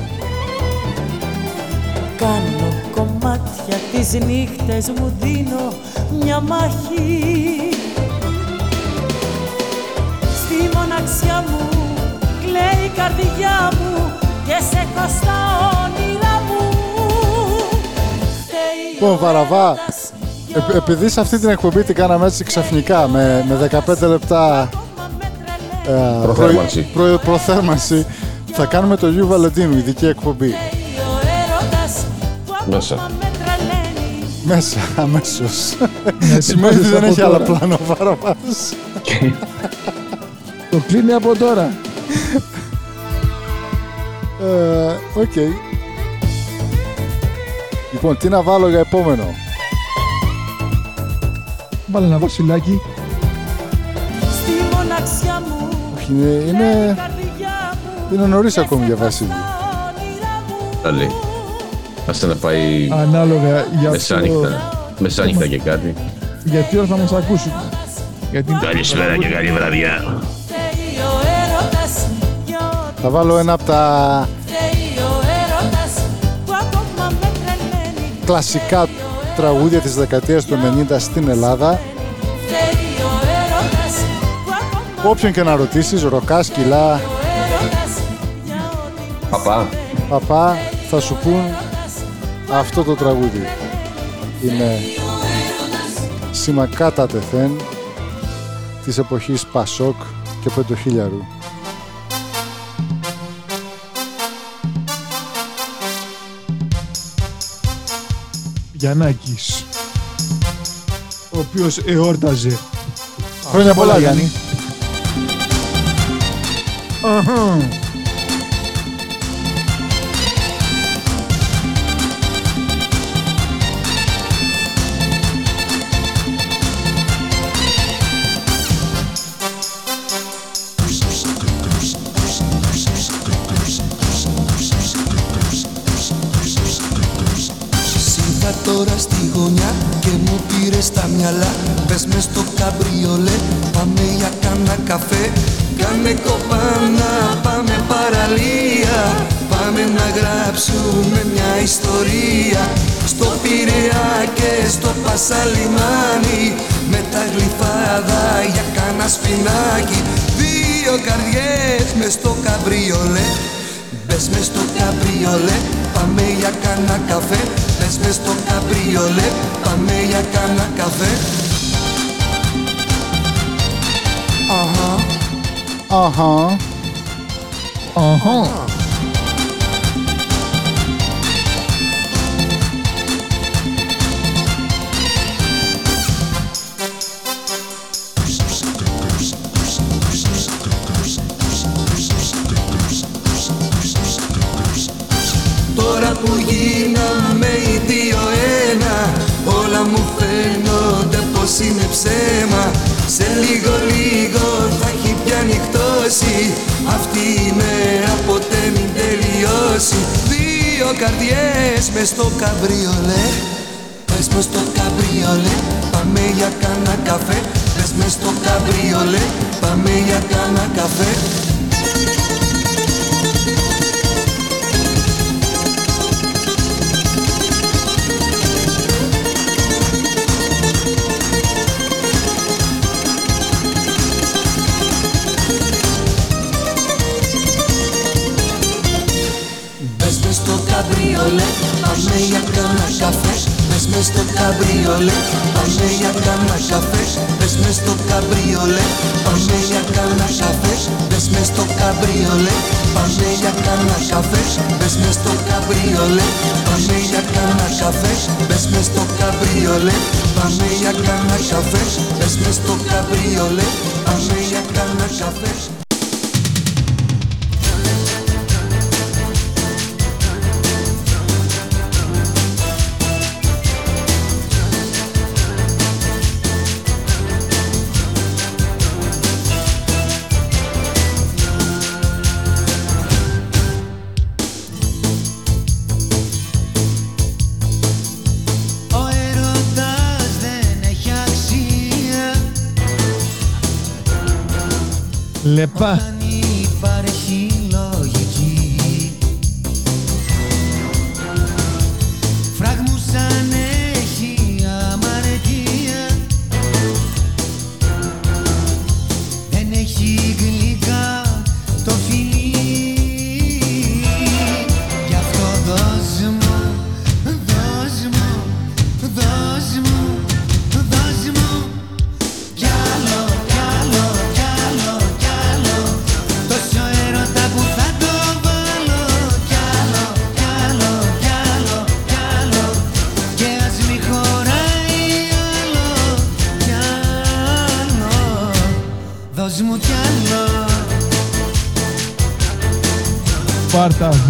Speaker 14: Κάνω κομμάτια τις νύχτες μου δίνω μια μάχη. Στη μοναξιά μου κλαίει η καρδιά μου και σε έχω στα όνειρά μου.
Speaker 2: Λοιπόν, Βαραβά, ε, επειδή σε αυτή την εκπομπή την κάναμε έτσι ξαφνικά με, με 15 λεπτά ε,
Speaker 7: Προθέρμανση.
Speaker 2: προ- προ- προθέρμανση, θα κάνουμε το Γιου Βαλεντίνου, ειδική εκπομπή.
Speaker 7: Μέσα.
Speaker 2: Μέσα, αμέσως.
Speaker 6: Ναι,
Speaker 2: Σημαίνει ότι
Speaker 6: ετοιμάζεσαι
Speaker 2: δεν
Speaker 6: από
Speaker 2: έχει άλλο
Speaker 6: τώρα.
Speaker 2: πλάνο ο Βαραβάς.
Speaker 6: το κλείνει από τώρα.
Speaker 2: Ε, Οκ. Λοιπόν, τι να βάλω για επόμενο;
Speaker 6: Βάλε ένα βασιλάκι.
Speaker 14: Στη μοναξιά μου
Speaker 2: Όχι, είναι, είναι, είναι νωρίς ακόμη για Βασίλη.
Speaker 7: Καλή. Άστε να πάει
Speaker 6: Ανάλογα για
Speaker 7: μεσάνυχτα. Μεσάνυχτα και κάτι.
Speaker 6: Γιατί ώρα θα μας ακούσουν. Γιατί...
Speaker 7: Καλησπέρα και καλή βραδιά.
Speaker 14: φταίει ο έρωτας
Speaker 2: Θα βάλω ένα από τα
Speaker 14: φταίει ο έρωτας που ακόμα με τρελαίνει
Speaker 2: κλασικά τραγούδια της δεκαετίας του 90 στην Ελλάδα.
Speaker 14: φταίει ο έρωτας που ακόμα
Speaker 2: Όποιον και να ρωτήσεις, ροκάς, σκυλά,
Speaker 14: έρωτας
Speaker 7: Παπά.
Speaker 2: παπά θα σου πούν αυτό το τραγούδι. Είναι σήμα κατά τεθέν της εποχής Πασόκ και Πεντοχίλιαρου.
Speaker 6: Γιαννάκης ο οποίος εόρταζε.
Speaker 2: Χρόνια πολλά Γιάννη.
Speaker 15: Τώρα στη γωνιά και μου πήρες στα μυαλά. Πες μες στο καμπριολέ, πάμε για κάνα καφέ. Κάνε κοπάνα, πάμε παραλία. Πάμε να γράψουμε μια ιστορία. Στο Πειραιά και στο Πασαλιμάνι Με τα γλυφάδα για κάνα σπινάκι. Δύο καρδιές μες στο καμπριολέ. Μπες μες στο καμπριολέ, πάμε για κάνα καφέ Μπες μες στο καμπριολέ, πάμε για κάνα καφέ Αχα,
Speaker 2: Αχα.
Speaker 6: Αχα.
Speaker 15: Που γίναμε οι δύο ένα. Όλα μου φαίνονται πως είναι ψέμα. Σε λίγο λίγο θα έχει πια νυχτώσει. Αυτή η μέρα ποτέ μην τελειώσει. Δύο καρδιές μες στο καμπριολέ. Πες μες στο καμπριολέ Πάμε για κάνα καφέ. Πες μες στο καμπριολέ Πάμε για κάνα καφέ καμπριολέ, πάμε για κάνα καφές Μπες μες στο καμπριολέ, πάμε για κάνα καφές Μπες μες στο καμπριολέ, πάμε για κάνα καφές Μπες μες στο καμπριολέ, πάμε για κάνα καφές Μπες μες στο καμπριολέ, πάμε για κάνα καφές Μπες μες στο καμπριολέ, πάμε για κάνα καφές Μπες μες στο καμπριολέ, πάμε για κάνα
Speaker 14: καφές Lepa.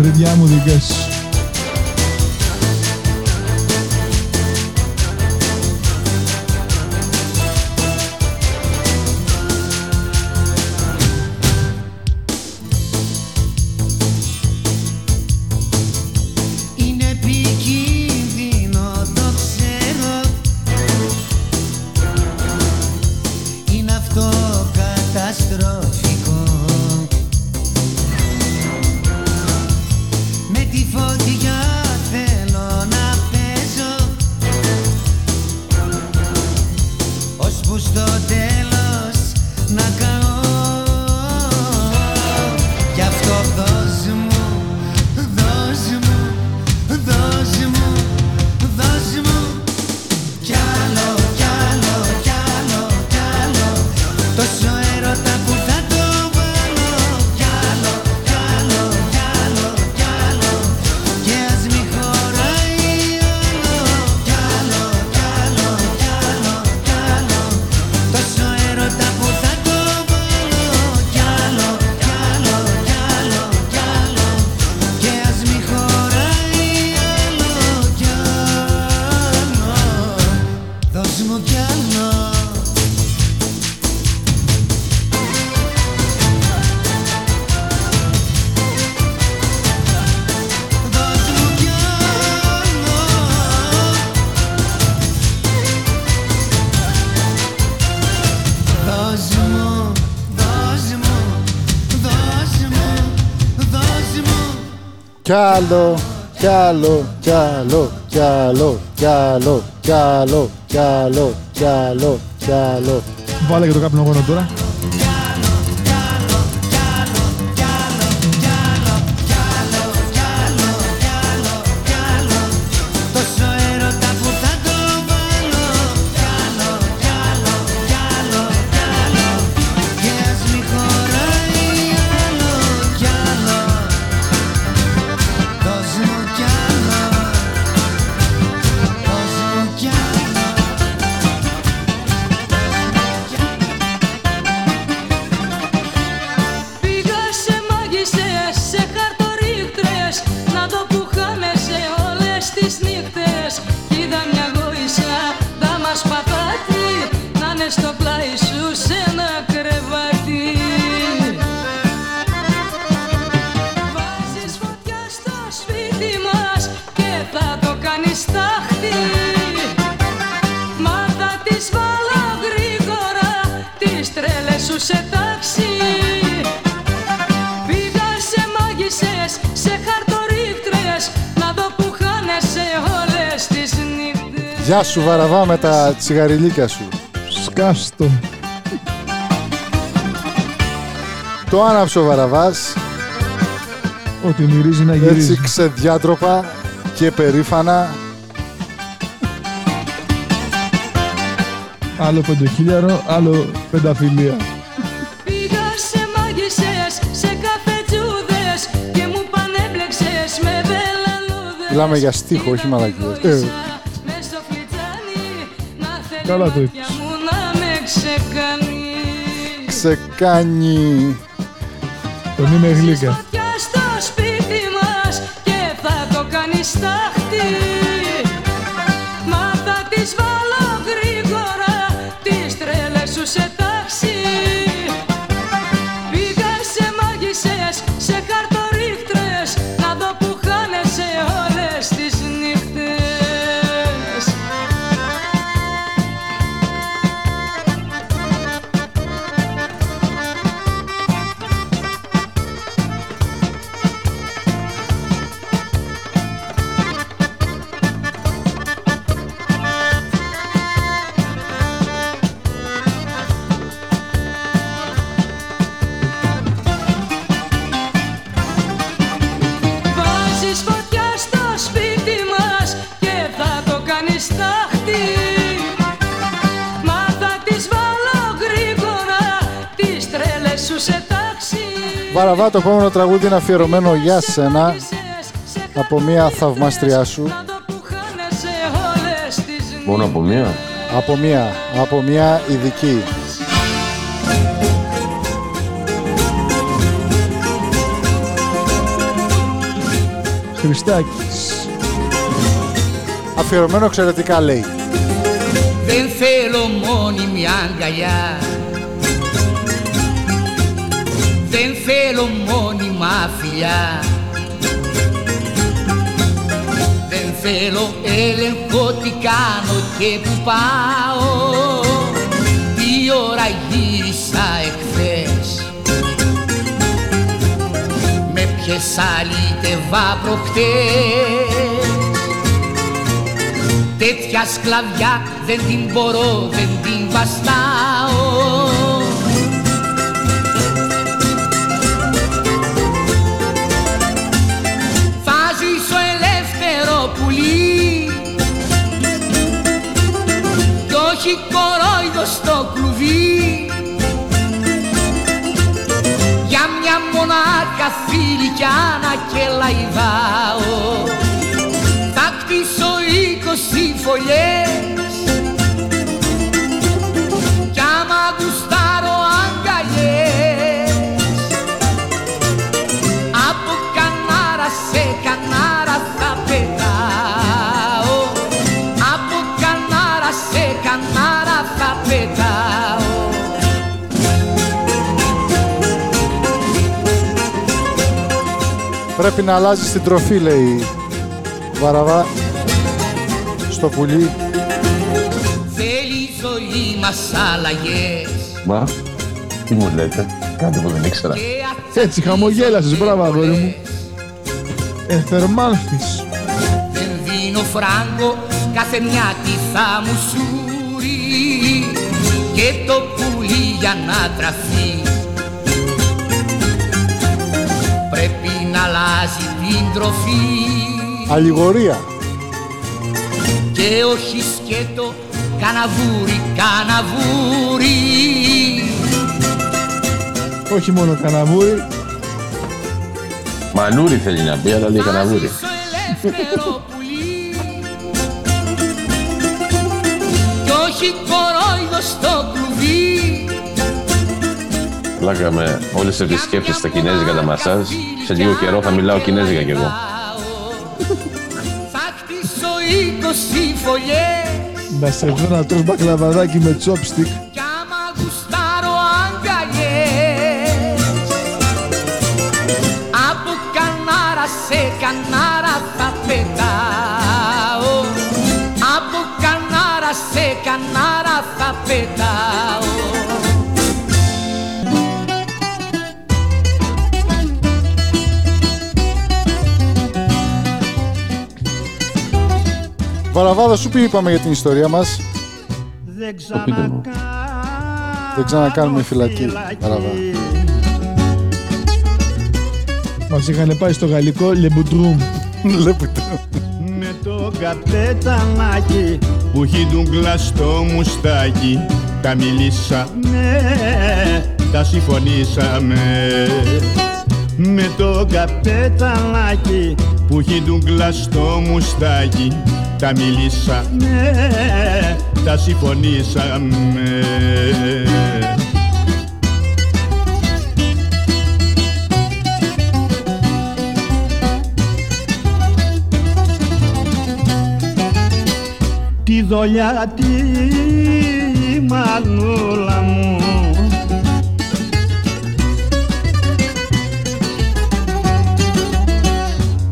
Speaker 14: crediamo di che Κι άλλο, κι άλλο, κι άλλο, κι άλλο, κι άλλο, κι άλλο, κι άλλο, κι άλλο, κι άλλο.
Speaker 6: Βάλε και το καπνογόνο τώρα.
Speaker 2: Γεια σου Βαραβά με τα τσιγαριλίκια σου.
Speaker 6: Σκάστο.
Speaker 2: Το άναψε ο Βαραβάς,
Speaker 6: Ότι μυρίζει να γυρίζει.
Speaker 2: έτσι ξεδιάτροπα και περήφανα.
Speaker 6: Άλλο πεντοχίλιαρο, άλλο πενταφιλία.
Speaker 8: Πήγα σε μάγισσες, σε καφετζούδες Και μου πανέμπλεξες με βελαλούδες
Speaker 2: Μιλάμε για στίχο, όχι μαλακίες.
Speaker 6: Καλά το
Speaker 8: η
Speaker 6: είπες.
Speaker 8: μάτια μου να με ξεκάνει
Speaker 2: ξεκάνει.
Speaker 6: Τον είμαι γλύκα.
Speaker 8: Φωτιά στο σπίτι μας και θα το κάνεις τάχτη
Speaker 2: Βαραβά, το επόμενο τραγούδι είναι αφιερωμένο για σένα από μια θαυμάστριά σου.
Speaker 8: Να δω που χάνεσαι όλες τις
Speaker 7: Μόνο από μία;
Speaker 2: Από μια, από μια ειδική.
Speaker 6: Χριστάκης.
Speaker 2: Αφιερωμένο εξαιρετικά λέει.
Speaker 16: Δεν θέλω μόνιμη αγκαλιά Δεν θέλω μόνιμα φιλιά. Δεν θέλω έλεγχο τι κάνω και που πάω. Τι ώρα γύρισα εχθές. Με ποιες αλήτευα προχτές. Τέτοια σκλαβιά δεν την μπορώ, δεν την βαστάω όχι κορόιδο στο κλουβί. Για μια μονάχα φίλικια να και λαϊδάω. Θα κτίσω είκοσι φωλιές. Κι άμα
Speaker 2: Πρέπει να αλλάζεις την τροφή, λέει Βαραβά. Στο πουλί.
Speaker 16: Θέλει η ζωή μας αλλαγές
Speaker 7: Μα, τι μου λέτε, κάτι που δεν ήξερα.
Speaker 6: Έτσι, χαμογέλασες, μπράβο αγόρι μου. Ενθερμάνθης.
Speaker 16: Δεν δίνω φράγκο κάθε μια τι θα μου σούρει και το πουλί για να τραφεί αλλάζει την τροφή
Speaker 2: Αλληγορία.
Speaker 16: και όχι σκέτο καναβούρι, καναβούρι
Speaker 6: Όχι μόνο καναβούρι.
Speaker 7: Μανούρι θέλει να πει, αλλά λέει καναβούρι.
Speaker 16: ελεύθερο πουλί κι όχι κορόιδο στο κλουβί
Speaker 7: Πλάκα με όλες τις επισκέψει στα κινέζικα τα μασάζ. Σε λίγο καιρό θα μιλάω κινέζικα κι εγώ.
Speaker 16: θα χτίσω είκοσι φωλιές
Speaker 6: Να σε δω να τρως μπακλαβαδάκι με τσόπστικ.
Speaker 16: κι άμα γουστάρω αγκαλιές από κανάρα σε κανάρα θα πετάω από κανάρα σε κανάρα θα πετάω
Speaker 2: Βαραβάδα, σου πει είπαμε για την ιστορία μας.
Speaker 12: Δεν
Speaker 7: Το πείτε μου.
Speaker 2: Δεν ξανακάνουμε φυλακή. Βαραβάδα.
Speaker 6: Μας είχαν πάει στο γαλλικό Λεμπουτρούμ.
Speaker 12: Με το καπετανάκι που έχει ντουγκλά στο μουστάκι Τα μιλήσαμε, τα συμφωνήσαμε Με το καπετανάκι που έχει ντουγκλά στο μουστάκι Τα μιλήσαμε, τα συμφωνήσαμε. Τη δολιά τη μανούλα μου.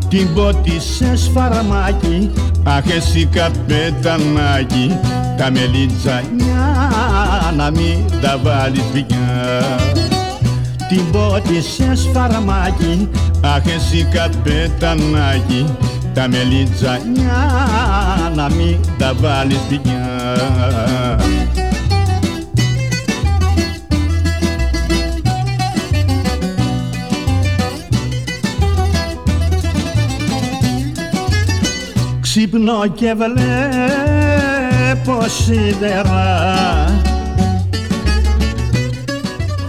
Speaker 12: Την πότισες σφαραμάκι Αχ εσύ καπετανάκι Τα μελιτζανιά να μην τα βάλεις πια. Την πότισε σφαραμάκι Αχ εσύ καπετανάκι Τα μελιτζανιά να μην τα βάλεις πια Ξύπνω και βλέπω σίδερα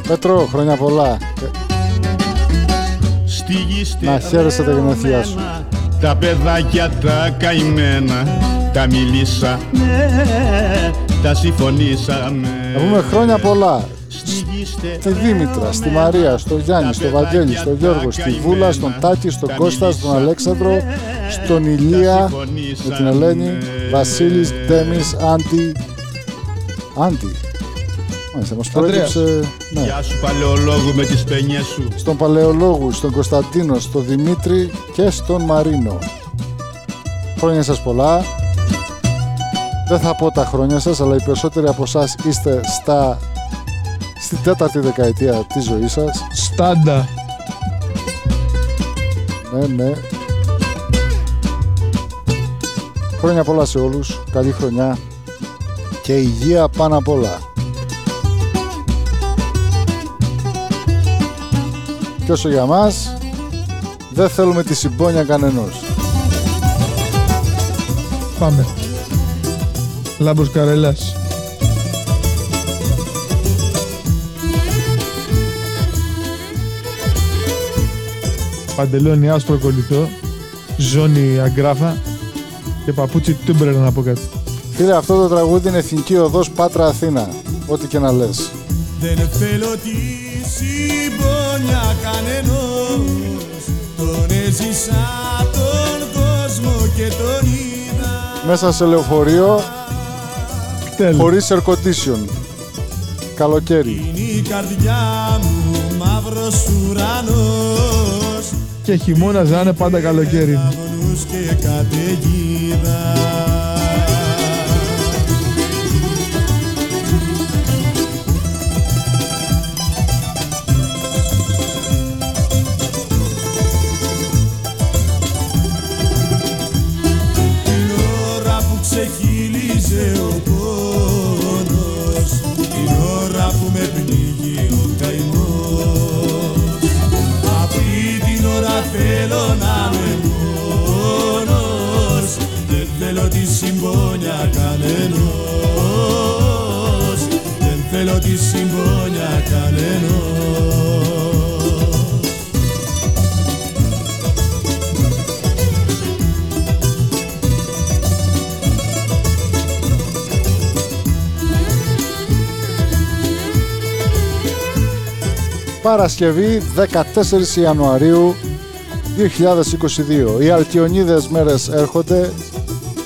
Speaker 2: Πέτρο, χρόνια πολλά.
Speaker 12: Στη γη
Speaker 2: Να χαίρεσαι τα γενέθλιά σου.
Speaker 12: Τα παιδάκια τα καημένα Τα μιλήσαμε, τα συμφωνήσαμε
Speaker 2: Να πούμε χρόνια πολλά. Στη Δήμητρα, στη Μαρία, στο Γιάννη, στο Βαγγέλη, στο Γιώργο, στη Βούλα, στον Τάκη, στον Κώστα, στον Αλέξανδρο, στον Ηλία, με την Ελένη, Βασίλης, Ντέμις, Άντι. Άντι. Μάλιστα, μας
Speaker 12: Ανδρέας.
Speaker 2: προέκυψε... Ναι.
Speaker 12: Γεια σου παλαιολόγου με τις παινιές σου
Speaker 2: Στον Παλαιολόγου, στον Κωνσταντίνο, στον Δημήτρη και στον Μαρίνο. Χρόνια σας πολλά. Δεν θα πω τα χρόνια σας, αλλά οι περισσότεροι από εσάς είστε στα... στην τέταρτη δεκαετία της ζωής σας.
Speaker 6: Στάντα.
Speaker 2: Ναι, ναι. Χρόνια πολλά σε όλους. Καλή χρονιά. Και υγεία πάνω απ' όλα. Και όσο για μας, δεν θέλουμε τη συμπόνια κανενός.
Speaker 6: Πάμε. Λάμπρος Καρελάς. Παντελόνι άσπρο κολλητό, ζώνη αγκράφα και παπούτσι τούμπρελ να πω κάτι.
Speaker 2: Φίλε, αυτό το τραγούδι είναι Εθνική Οδός Πάτρα Αθήνα. Ό,τι και να λες.
Speaker 12: Δεν θέλω τη συμπόνια κανενός Τον έζησα τον κόσμο και τον είδα
Speaker 2: Μέσα σε λεωφορείο, χωρίς air condition. Καλοκαίρι.
Speaker 12: Είναι η καρδιά μου μαύρος ουρανός
Speaker 6: Και χειμώνας να είναι πάντα καλοκαίρι.
Speaker 12: Αγνούς και
Speaker 2: Παρασκευή 14 Ιανουαρίου 2022. Οι Αλκιονίδες μέρες έρχονται.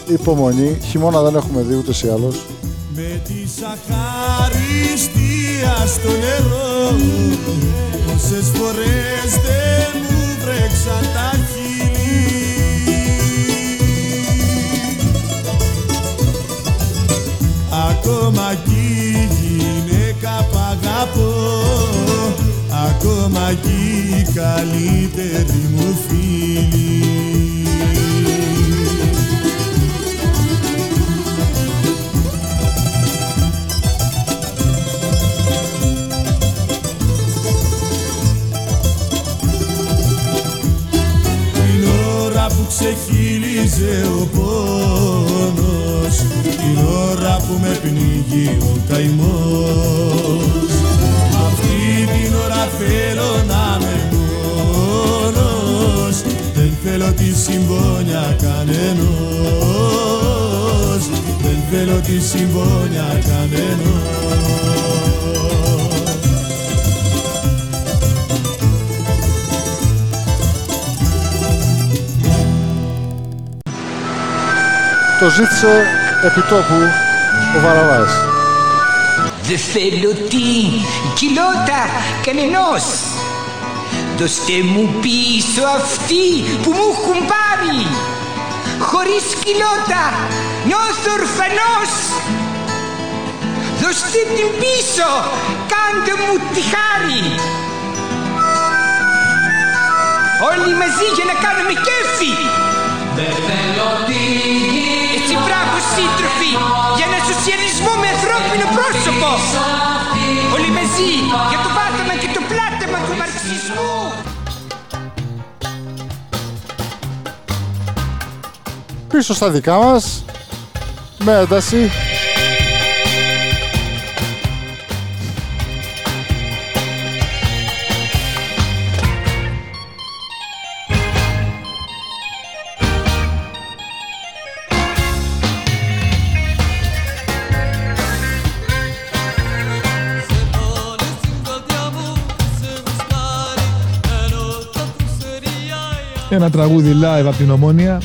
Speaker 2: Υπομονή. Χειμώνα δεν έχουμε δει ούτως ή άλλως.
Speaker 9: Με τη σαχαριστία στο νερό Πόσες φορές δεν μου βρέξαν τα Ακόμα κι η καλύτερη μου φίλη. Την ώρα που ξεχύλιζε ο πόνος Την ώρα που με πνίγει ο καημός Αυτή την ώρα θέλω να είμαι μόνος. Δεν θέλω τη συμπόνια κανενός. Δεν θέλω τη συμπόνια κανενός.
Speaker 2: Το ζήτησε επιτόπου ο Βαραβάς.
Speaker 17: Δεν θέλω την κοιλώτα κανενός Δώστε μου πίσω αυτή που μου έχουν πάρει Χωρίς κοιλώτα νιώθω ορφανός Δώστε την πίσω, κάντε μου τη χάρη Όλοι μαζί για να κάνουμε κέφι Δεν θέλω την Έτσι μπράβο σύντροφοι Για ένα σοσιαλισμό με ανθρώπινο πρόσωπο Όλοι μαζί για το πάταμα και το πλάτεμα του μαρξισμού
Speaker 2: Πίσω στα δικά μας. Με ένταση.
Speaker 18: Ένα τραγούδι live από την Ομόνια.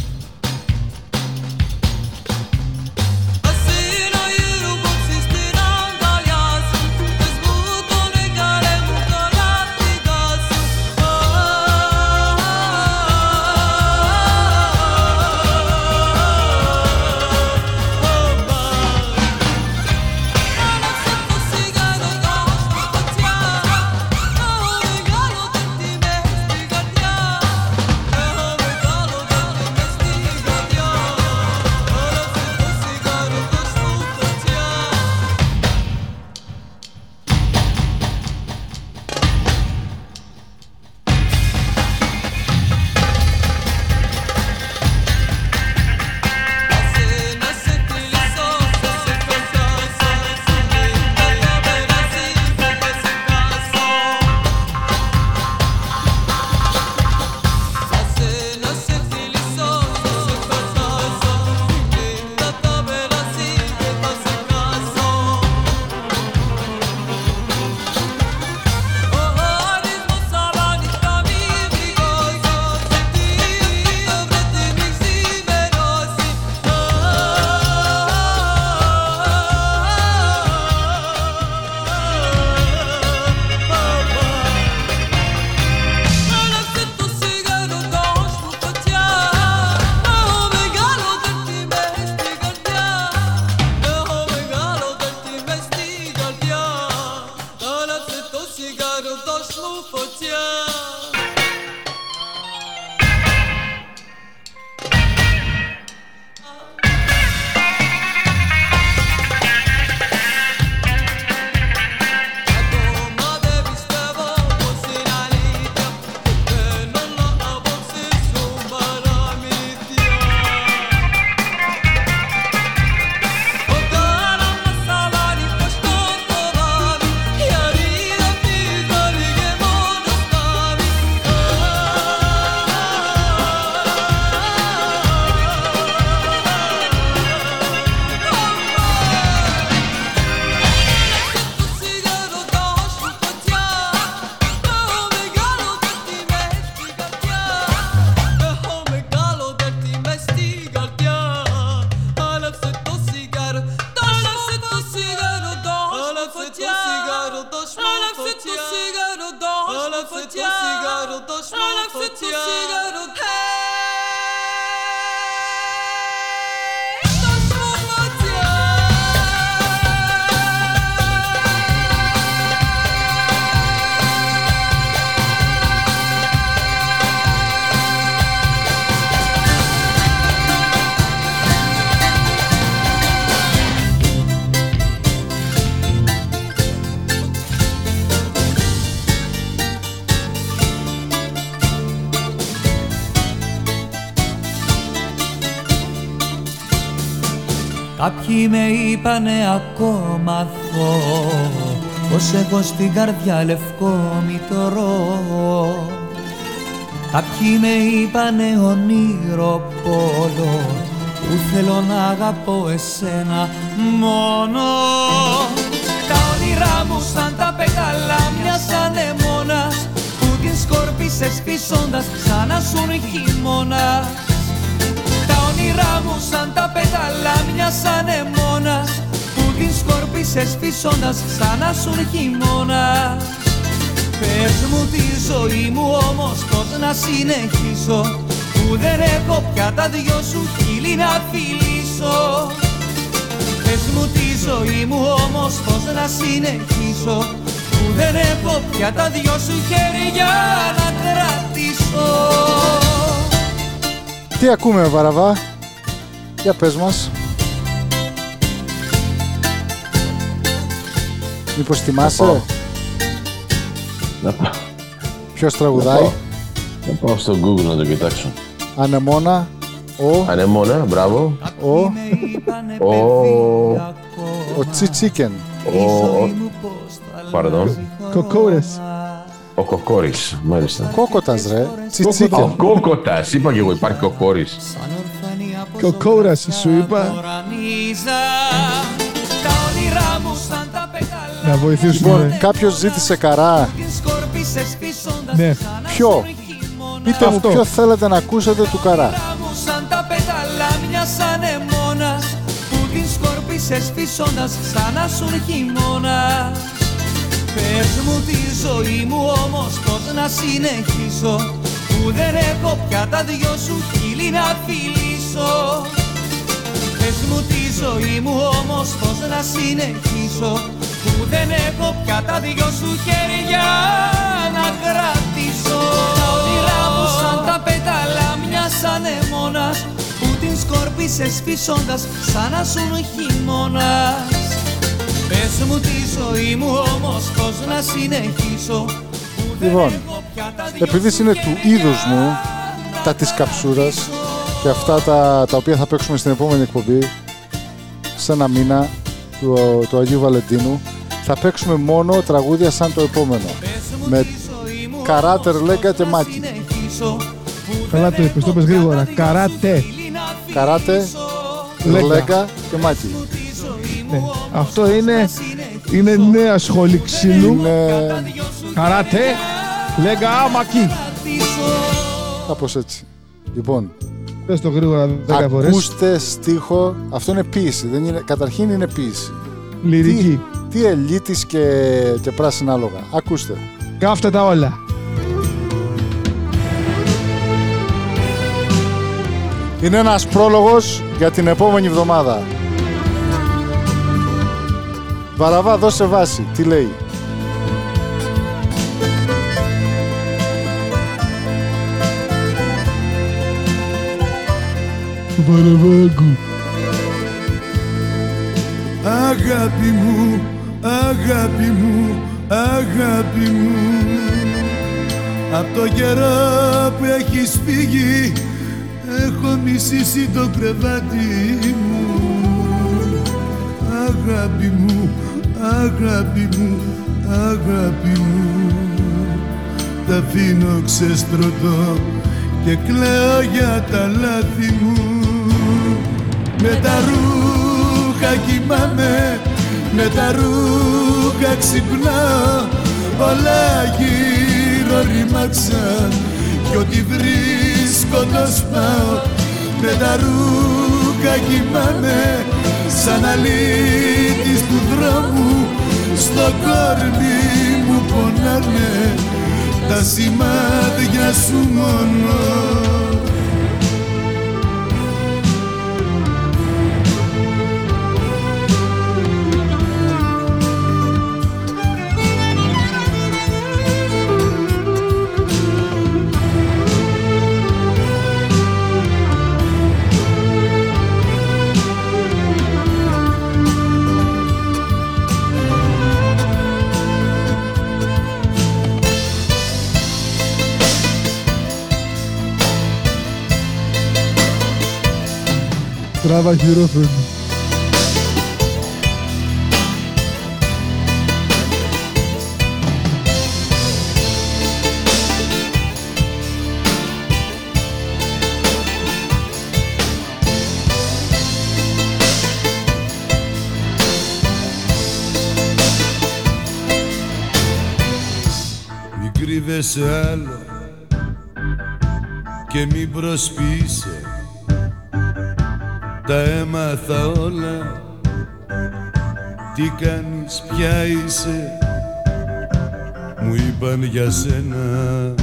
Speaker 17: Με είπανε ακόμα θω Πως έχω στην καρδιά λευκό μητρό. Κάποιοι με είπανε ονείρο πόλο Που θέλω να αγαπώ εσένα μόνο. Τα όνειρά μου σαν τα πεταλά μιας ανεμόνας Που την σκόρπισες φυσώντας σαν να σουν χειμώνας. Τα όνειρά μου σαν τα πεταλά μιας ανεμόνας Που την σκόρπισες φυσώντας σαν να σου χειμώνα Πες μου τη ζωή μου όμως πως να συνεχίσω Που δεν έχω πια τα δυο σου χείλη να φιλήσω. Πες μου τη ζωή μου όμως πως να συνεχίσω Που δεν έχω πια τα δυο σου χέρια να κρατήσω.
Speaker 2: Τι ακούμε Βαραβά, για πες μας. Μήπως θυμάσαι,
Speaker 7: πάω. Να πάω,
Speaker 2: ποιος
Speaker 7: να
Speaker 2: τραγουδάει,
Speaker 7: πάω, να πάω στο Google να το κοιτάξω.
Speaker 2: Ανεμόνα, ο,
Speaker 7: Ανεμόνα, μπράβο.
Speaker 2: ο,
Speaker 7: Ο...
Speaker 2: ο Τσιτσίκεν.
Speaker 7: Ο... ο- Παραδόν.
Speaker 6: Κοκόρες.
Speaker 7: Ο Κοκόρης, μάλιστα.
Speaker 2: Κόκοτας ρε,
Speaker 7: Ο
Speaker 2: Τσιτσίκεν.
Speaker 7: Κόκοτας, είπα και εγώ, υπάρχει Κοκόρης.
Speaker 6: Κοκόρας σου είπα.
Speaker 17: Τα όνειρά μου σαν τα πεταλά
Speaker 6: Να
Speaker 2: Λοιπόν,
Speaker 6: βοηθήσουμε.
Speaker 2: κάποιος ζήτησε καρά.
Speaker 17: Την σκόρπισες φυσώντας
Speaker 6: Ναι.
Speaker 17: σαν να
Speaker 2: Ποιο;
Speaker 17: σουν χειμώνας
Speaker 2: Πείτε μου
Speaker 6: Αυτό.
Speaker 2: ποιο θέλετε να ακούσετε του καρά.
Speaker 17: μου σαν τα πεταλά μιας ανεμόνας Που την σκόρπισες φυσώντας σαν να σουν χειμώνας Πες μου τη ζωή μου όμως πως να συνεχίσω Που δεν έχω πια τα δυο σου χείλη να φιλήσω Πες μου τη ζωή μου όμως πως να συνεχίσω Που δεν έχω πια τα δυο σου χέρια να κρατήσω. Τα όνειρά μου σαν τα πέταλα μιας ανεμόνας Που την σκόρπισες φυσώντας σαν να σουν χειμώνας. Πες μου τη ζωή μου όμως πως να συνεχίσω Που δεν
Speaker 2: Λοιπόν,
Speaker 17: έχω πια τα δυο
Speaker 2: Επειδή
Speaker 17: σου
Speaker 2: είναι του
Speaker 17: χέρια
Speaker 2: είδους μου, τα της καψούρας και αυτά τα, τα οποία θα παίξουμε στην επόμενη εκπομπή, σε ένα μήνα του, του Αγίου Βαλεντίνου, θα παίξουμε μόνο τραγούδια σαν το επόμενο. Με καράτερ, λέγκα και μάκι.
Speaker 6: Καλά το είπες, το είπες γρήγορα. Καράτε.
Speaker 2: Καράτε,
Speaker 6: Λέγκα.
Speaker 2: λέγκα και μάκι.
Speaker 6: Ναι. Αυτό είναι, είναι νέα σχολή ξύλου.
Speaker 2: Είναι
Speaker 6: Καράτε. Λέγα άμακι.
Speaker 2: κάπως έτσι. Λοιπόν,
Speaker 6: Πες το γρήγορα δέκα φορές.
Speaker 2: ακούστε στίχο, αυτό είναι ποίηση, δεν είναι, καταρχήν είναι ποίηση.
Speaker 6: Λυρική.
Speaker 2: Τι, τι ελίτης και, και πράσινα άλογα. Ακούστε.
Speaker 6: Κάφτε τα όλα.
Speaker 2: Είναι ένας πρόλογος για την επόμενη εβδομάδα. Βαραβά, δώσε βάση. Τι λέει.
Speaker 6: Βαραβάγκου.
Speaker 9: Αγάπη μου, αγάπη μου, αγάπη μου. Απ' το καιρό που έχεις φύγει Έχω μισήσει το κρεβάτι μου. Αγάπη μου, αγάπη μου, αγάπη μου. Τα αφήνω ξεστρωτώ και κλαίω για τα λάθη μου με τα ρούχα κοιμάμαι, με τα ρούχα ξυπνάω. Όλα γύρω ρημάξαν κι ό,τι βρίσκω το σπάω. Με τα ρούχα κοιμάμαι, σαν αλήτης του δρόμου. Στο κόρμι μου πονάνε τα σημάδια σου μόνο
Speaker 6: Strava
Speaker 9: χειρόφωνη. Κρύβεσαι άλλο και μην προσπίσαι τα έμαθα όλα. Τι κάνεις, ποια είσαι μου είπαν για σένα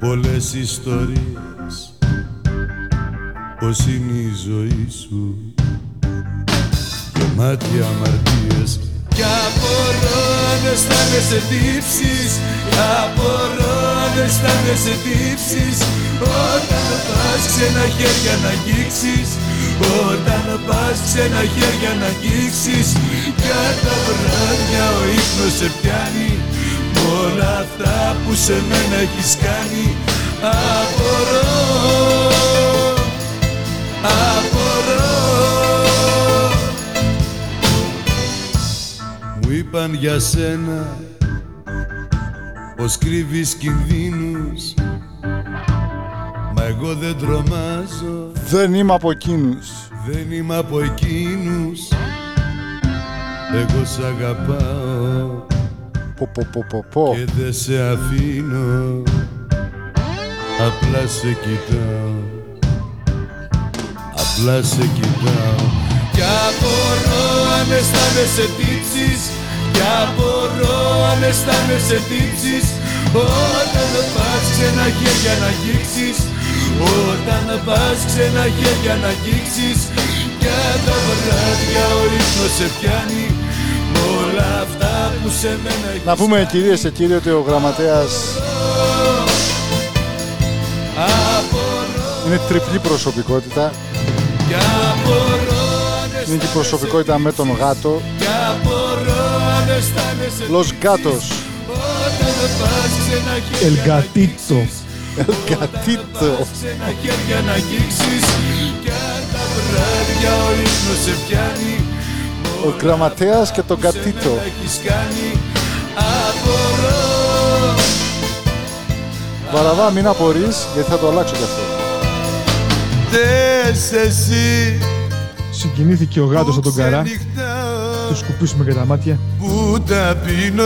Speaker 9: πολλές ιστορίες. Πως είναι η ζωή σου γεμάτη αμαρτίες κι απορώ αν αισθάνεσαι τύψεις. Απορώ αν αισθάνεσαι τύψεις Όταν πας ξένα χέρια να αγγίξεις. Όταν πας ξένα χέρια να αγγίξεις. Για τα βράδια ο ύπνος σε πιάνει. Μ' όλα αυτά που σε μένα έχεις κάνει. Απορώ Απορώ. Μου είπαν για σένα πως κρύβεις κινδύνους Μα εγώ δεν τρομάζω.
Speaker 2: Δεν είμαι από εκείνους.
Speaker 9: Δεν είμαι από εκείνους. Εγώ σ' αγαπάω.
Speaker 2: Πω, πω, πω, πω, πω.
Speaker 9: Και δεν σε αφήνω. Απλά σε κοιτάω. Απλά σε κοιτάω. Κι απορώ αν αισθάνεσαι τύψεις. Κι απορώ αν αισθάνεσαι τύψεις Όταν πας ξένα χέρια να αγγίξεις. Όταν πας ξένα χέρια να αγγίξεις. Κι τα βράδια ο ύπνος σε πιάνει. Μ' όλα αυτά που σε μένα έχεις
Speaker 2: Να πούμε κυρίες και κύριοι ότι ο γραμματέας είναι τριπλή προσωπικότητα.
Speaker 9: Κι απορώ
Speaker 2: Είναι και η προσωπικότητα με τον γάτο. Los gatos.
Speaker 9: Όταν πας ξένα χέρια
Speaker 6: El gatito.
Speaker 2: El gatito.
Speaker 9: ξένα χέρια να αγγίξεις Κι τα βράδια ο ύπνος σε πιάνει
Speaker 2: Ο γραμματέας και το gatito.
Speaker 9: Έχεις κάνει Απορώ
Speaker 2: Βαραβά, μην απορείς, γιατί θα το αλλάξω κι αυτό.
Speaker 9: Θες εσύ
Speaker 6: Συγκινήθηκε ο γάτος από τον καρά. Το σκουπίσουμε και τα μάτια.
Speaker 9: που τα πίνω.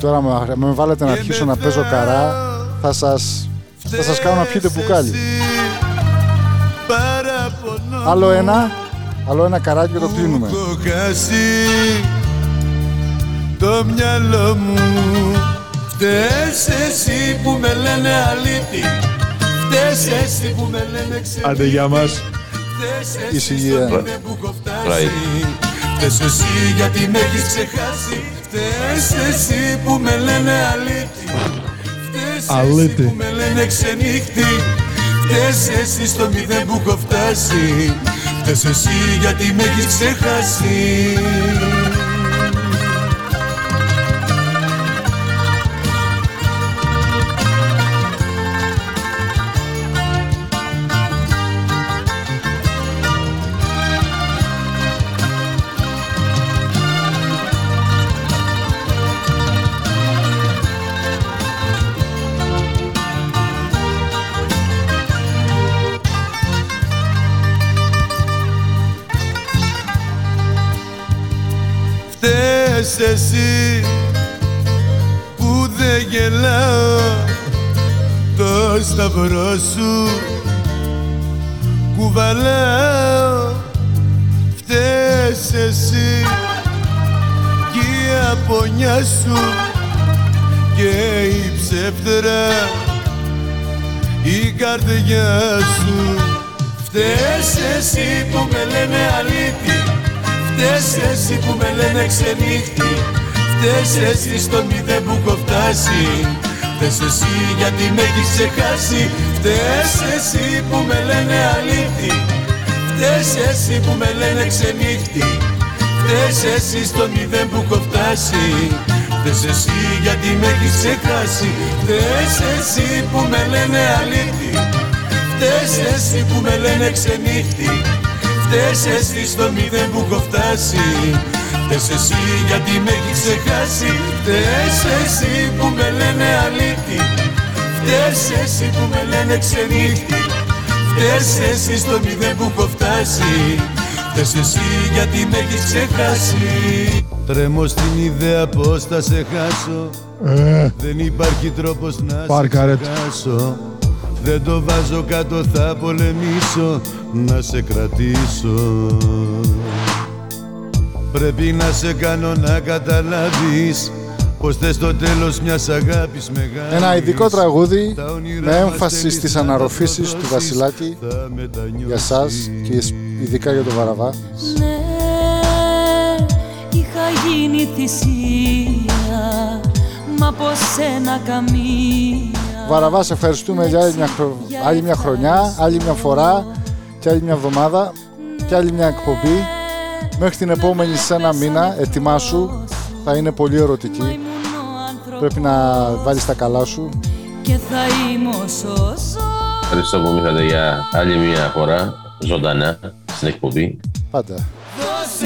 Speaker 2: Τώρα με, με βάλετε να αρχίσω να παίζω καρά, θα σας, θα σας κάνω να πιείτε μπουκάλι.
Speaker 9: Παραπονώ.
Speaker 2: Άλλο ένα, άλλο ένα καράκι και το κλείνουμε.
Speaker 9: έχω χάσει το μυαλό μου. Φταίς εσύ που με λένε αλήτη. Φταίς εσύ που με λένε ξενύχτη
Speaker 6: Άντε για μας.
Speaker 9: Φταίς εσύ
Speaker 2: Ησυχία.
Speaker 9: στο μηδέν που έχω φτάσει
Speaker 7: Right.
Speaker 9: Φταίς εσύ γιατί με έχεις ξεχάσει Φταίς εσύ που με λένε αλήτη Φταίς εσύ
Speaker 6: Αλήτη.
Speaker 9: που με λένε ξενύχτη Φταίς εσύ στο μηδέν που έχω φτάσει Φταίς εσύ γιατί με έχεις ξεχάσει εσύ που δεν γελάω το σταυρό σου. Κουβαλάω Φταίς εσύ κι η απονιά σου και η ψεύτρα η καρδιά σου. Φταίς εσύ που με λένε αλήτη Φταίς εσύ που με λένε ξενύχτη. Φταίς εσύ στο μηδέν που έχω φτάσει. Φταίς εσύ γιατί με έχεις ξεχάσει. Φταίς εσύ που με λένε αλήτη Φταίς εσύ που με λένε ξενύχτη. Φταίς εσύ στο μηδέν που έχω φτάσει. Φταίς εσύ γιατί με έχεις ξεχάσει. Φταίς εσύ που με λένε αλήτη Φταίς εσύ που με λένε ξενύχτη Φταίς εσύ στο μηδέν που έχω φτάσει. Φταίς εσύ γιατί με έχεις ξεχάσει. Φταίς εσύ που με λένε αλήτη. Φταίς εσύ που με λένε ξενύχτη. Φταίς εσύ στο μηδέν που έχω φτάσει. Φταίς εσύ γιατί με έχεις ξεχάσει. Τρέμω στην ιδέα πως θα σε χάσω.
Speaker 6: Ε,
Speaker 9: Δεν υπάρχει τρόπος να
Speaker 6: Πάρκα,
Speaker 9: σε
Speaker 6: ρε.
Speaker 9: Ξεχάσω Δεν το βάζω κάτω θα πολεμήσω Να σε κρατήσω Πρέπει να σε κάνω να καταλάβεις Πως θες το τέλος μιας αγάπης μεγάλης
Speaker 2: Ένα ειδικό τραγούδι
Speaker 9: Τα όνειρά
Speaker 2: με
Speaker 9: μας
Speaker 2: έμφαση
Speaker 9: θέλεις
Speaker 2: στις
Speaker 9: να
Speaker 2: αναρροφήσεις του
Speaker 9: το
Speaker 2: Βασιλάκη
Speaker 9: θα μετανιώσεις.
Speaker 2: για σας και ειδικά για τον Βαραβά.
Speaker 8: Ναι, είχα γίνει θυσία Μα από σένα καμία
Speaker 2: Βαραβάς, σε ευχαριστούμε για άλλη μια, χρο- άλλη μια χρονιά, άλλη μια φορά και άλλη μια εβδομάδα και άλλη μια εκπομπή. Μέχρι την επόμενη σε ένα μήνα, ετοιμάσου, θα είναι πολύ ερωτική. Πρέπει να βάλεις τα καλά σου.
Speaker 8: Και θα είμαι όσο ζω
Speaker 7: Ευχαριστώ που με είχατε για άλλη μια φορά ζωντανά στην εκπομπή.
Speaker 2: Πάντα.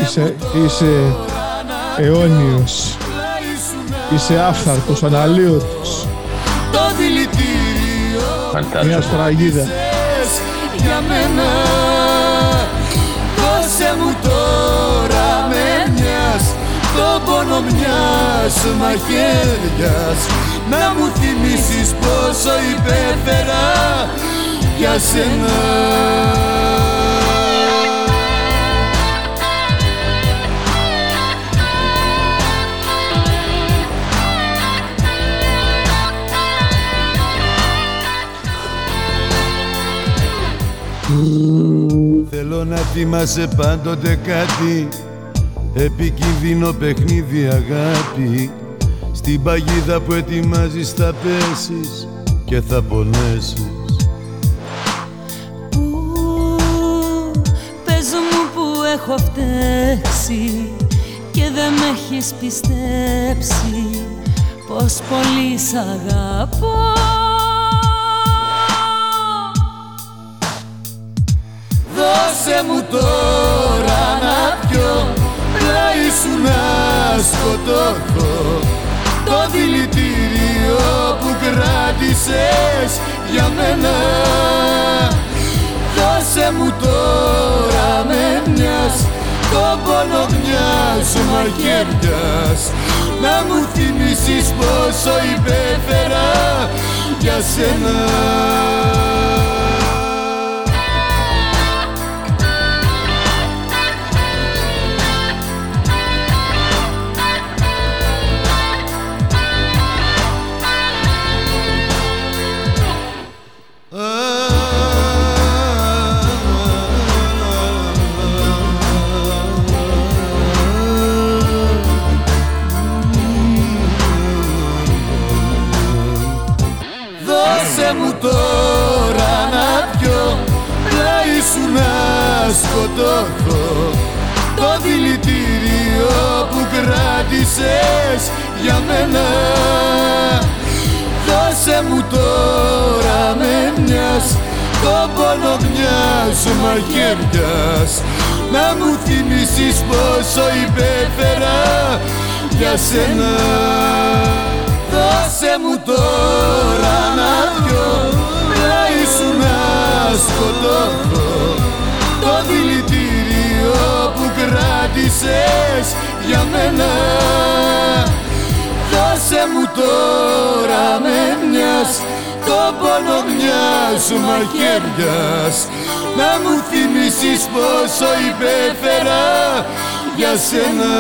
Speaker 6: είσαι, είσαι αιώνιος. Είσαι άφθαρτος, αναλύωτος.
Speaker 9: Το δηλητήριο
Speaker 7: Φαντάζομαι.
Speaker 6: Μια σφραγίδα.
Speaker 9: θες για μένα Δώσε μου τώρα με μιας Το πόνο μιας μαχαίριας Να μου θυμίσεις πόσο υπέφερα για σένα Θέλω να θυμάσαι πάντοτε κάτι. Επικίνδυνο παιχνίδι αγάπη. Στην παγίδα που ετοιμάζεις θα πέσεις Και θα πονέσεις.
Speaker 8: Πες μου που έχω φταίξει Και δεν με έχεις πιστέψει Πως πολύ σ' αγαπώ
Speaker 9: Δώσε μου τώρα να πιω Πλάι σου να σκοτώθω Το δηλητήριο που κράτησες για μένα. Δώσε μου τώρα με μιας Το πόνο μιας μαχαίριας Να μου θυμίσεις πόσο υπέφερα για σένα σκοτώθω Το δηλητήριο που κράτησες για μένα. Δώσε μου τώρα με μιας Το πόνο μιας μαχαίριας Να μου θυμίσεις πόσο υπέφερα για σένα. Δώσε μου τώρα να πιω Πλάι σου να σκοτώθω Το δηλητήριο που κράτησες για μένα. Δώσε μου τώρα με μιας Το πόνο μιας μαχαίριας Να μου θυμίσεις πόσο υπέφερα για σένα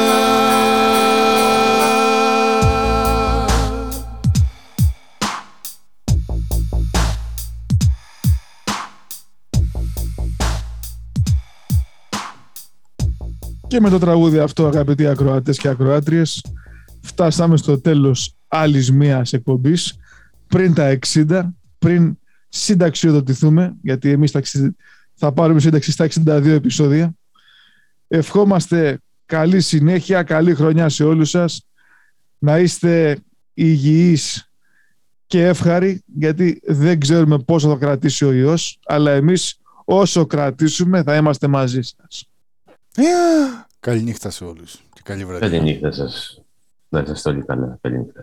Speaker 6: Και με το τραγούδι αυτό, αγαπητοί ακροατές και ακροάτριες, φτάσαμε στο τέλος άλλης μίας εκπομπής, πριν τα 60, πριν συνταξιοδοτηθούμε, γιατί εμείς θα, ξυ- θα πάρουμε σύνταξη στα 62 επεισόδια. Ευχόμαστε καλή συνέχεια, καλή χρονιά σε όλους σας, να είστε υγιείς και εύχαροι, γιατί δεν ξέρουμε πόσο θα κρατήσει ο ιός, αλλά εμείς όσο κρατήσουμε θα είμαστε μαζί σας.
Speaker 2: Καληνύχτα σε όλους και καλή βραδιά.
Speaker 7: Καλή νύχτα σας. Να είστε όλοι καλά. Καλή νύχτα.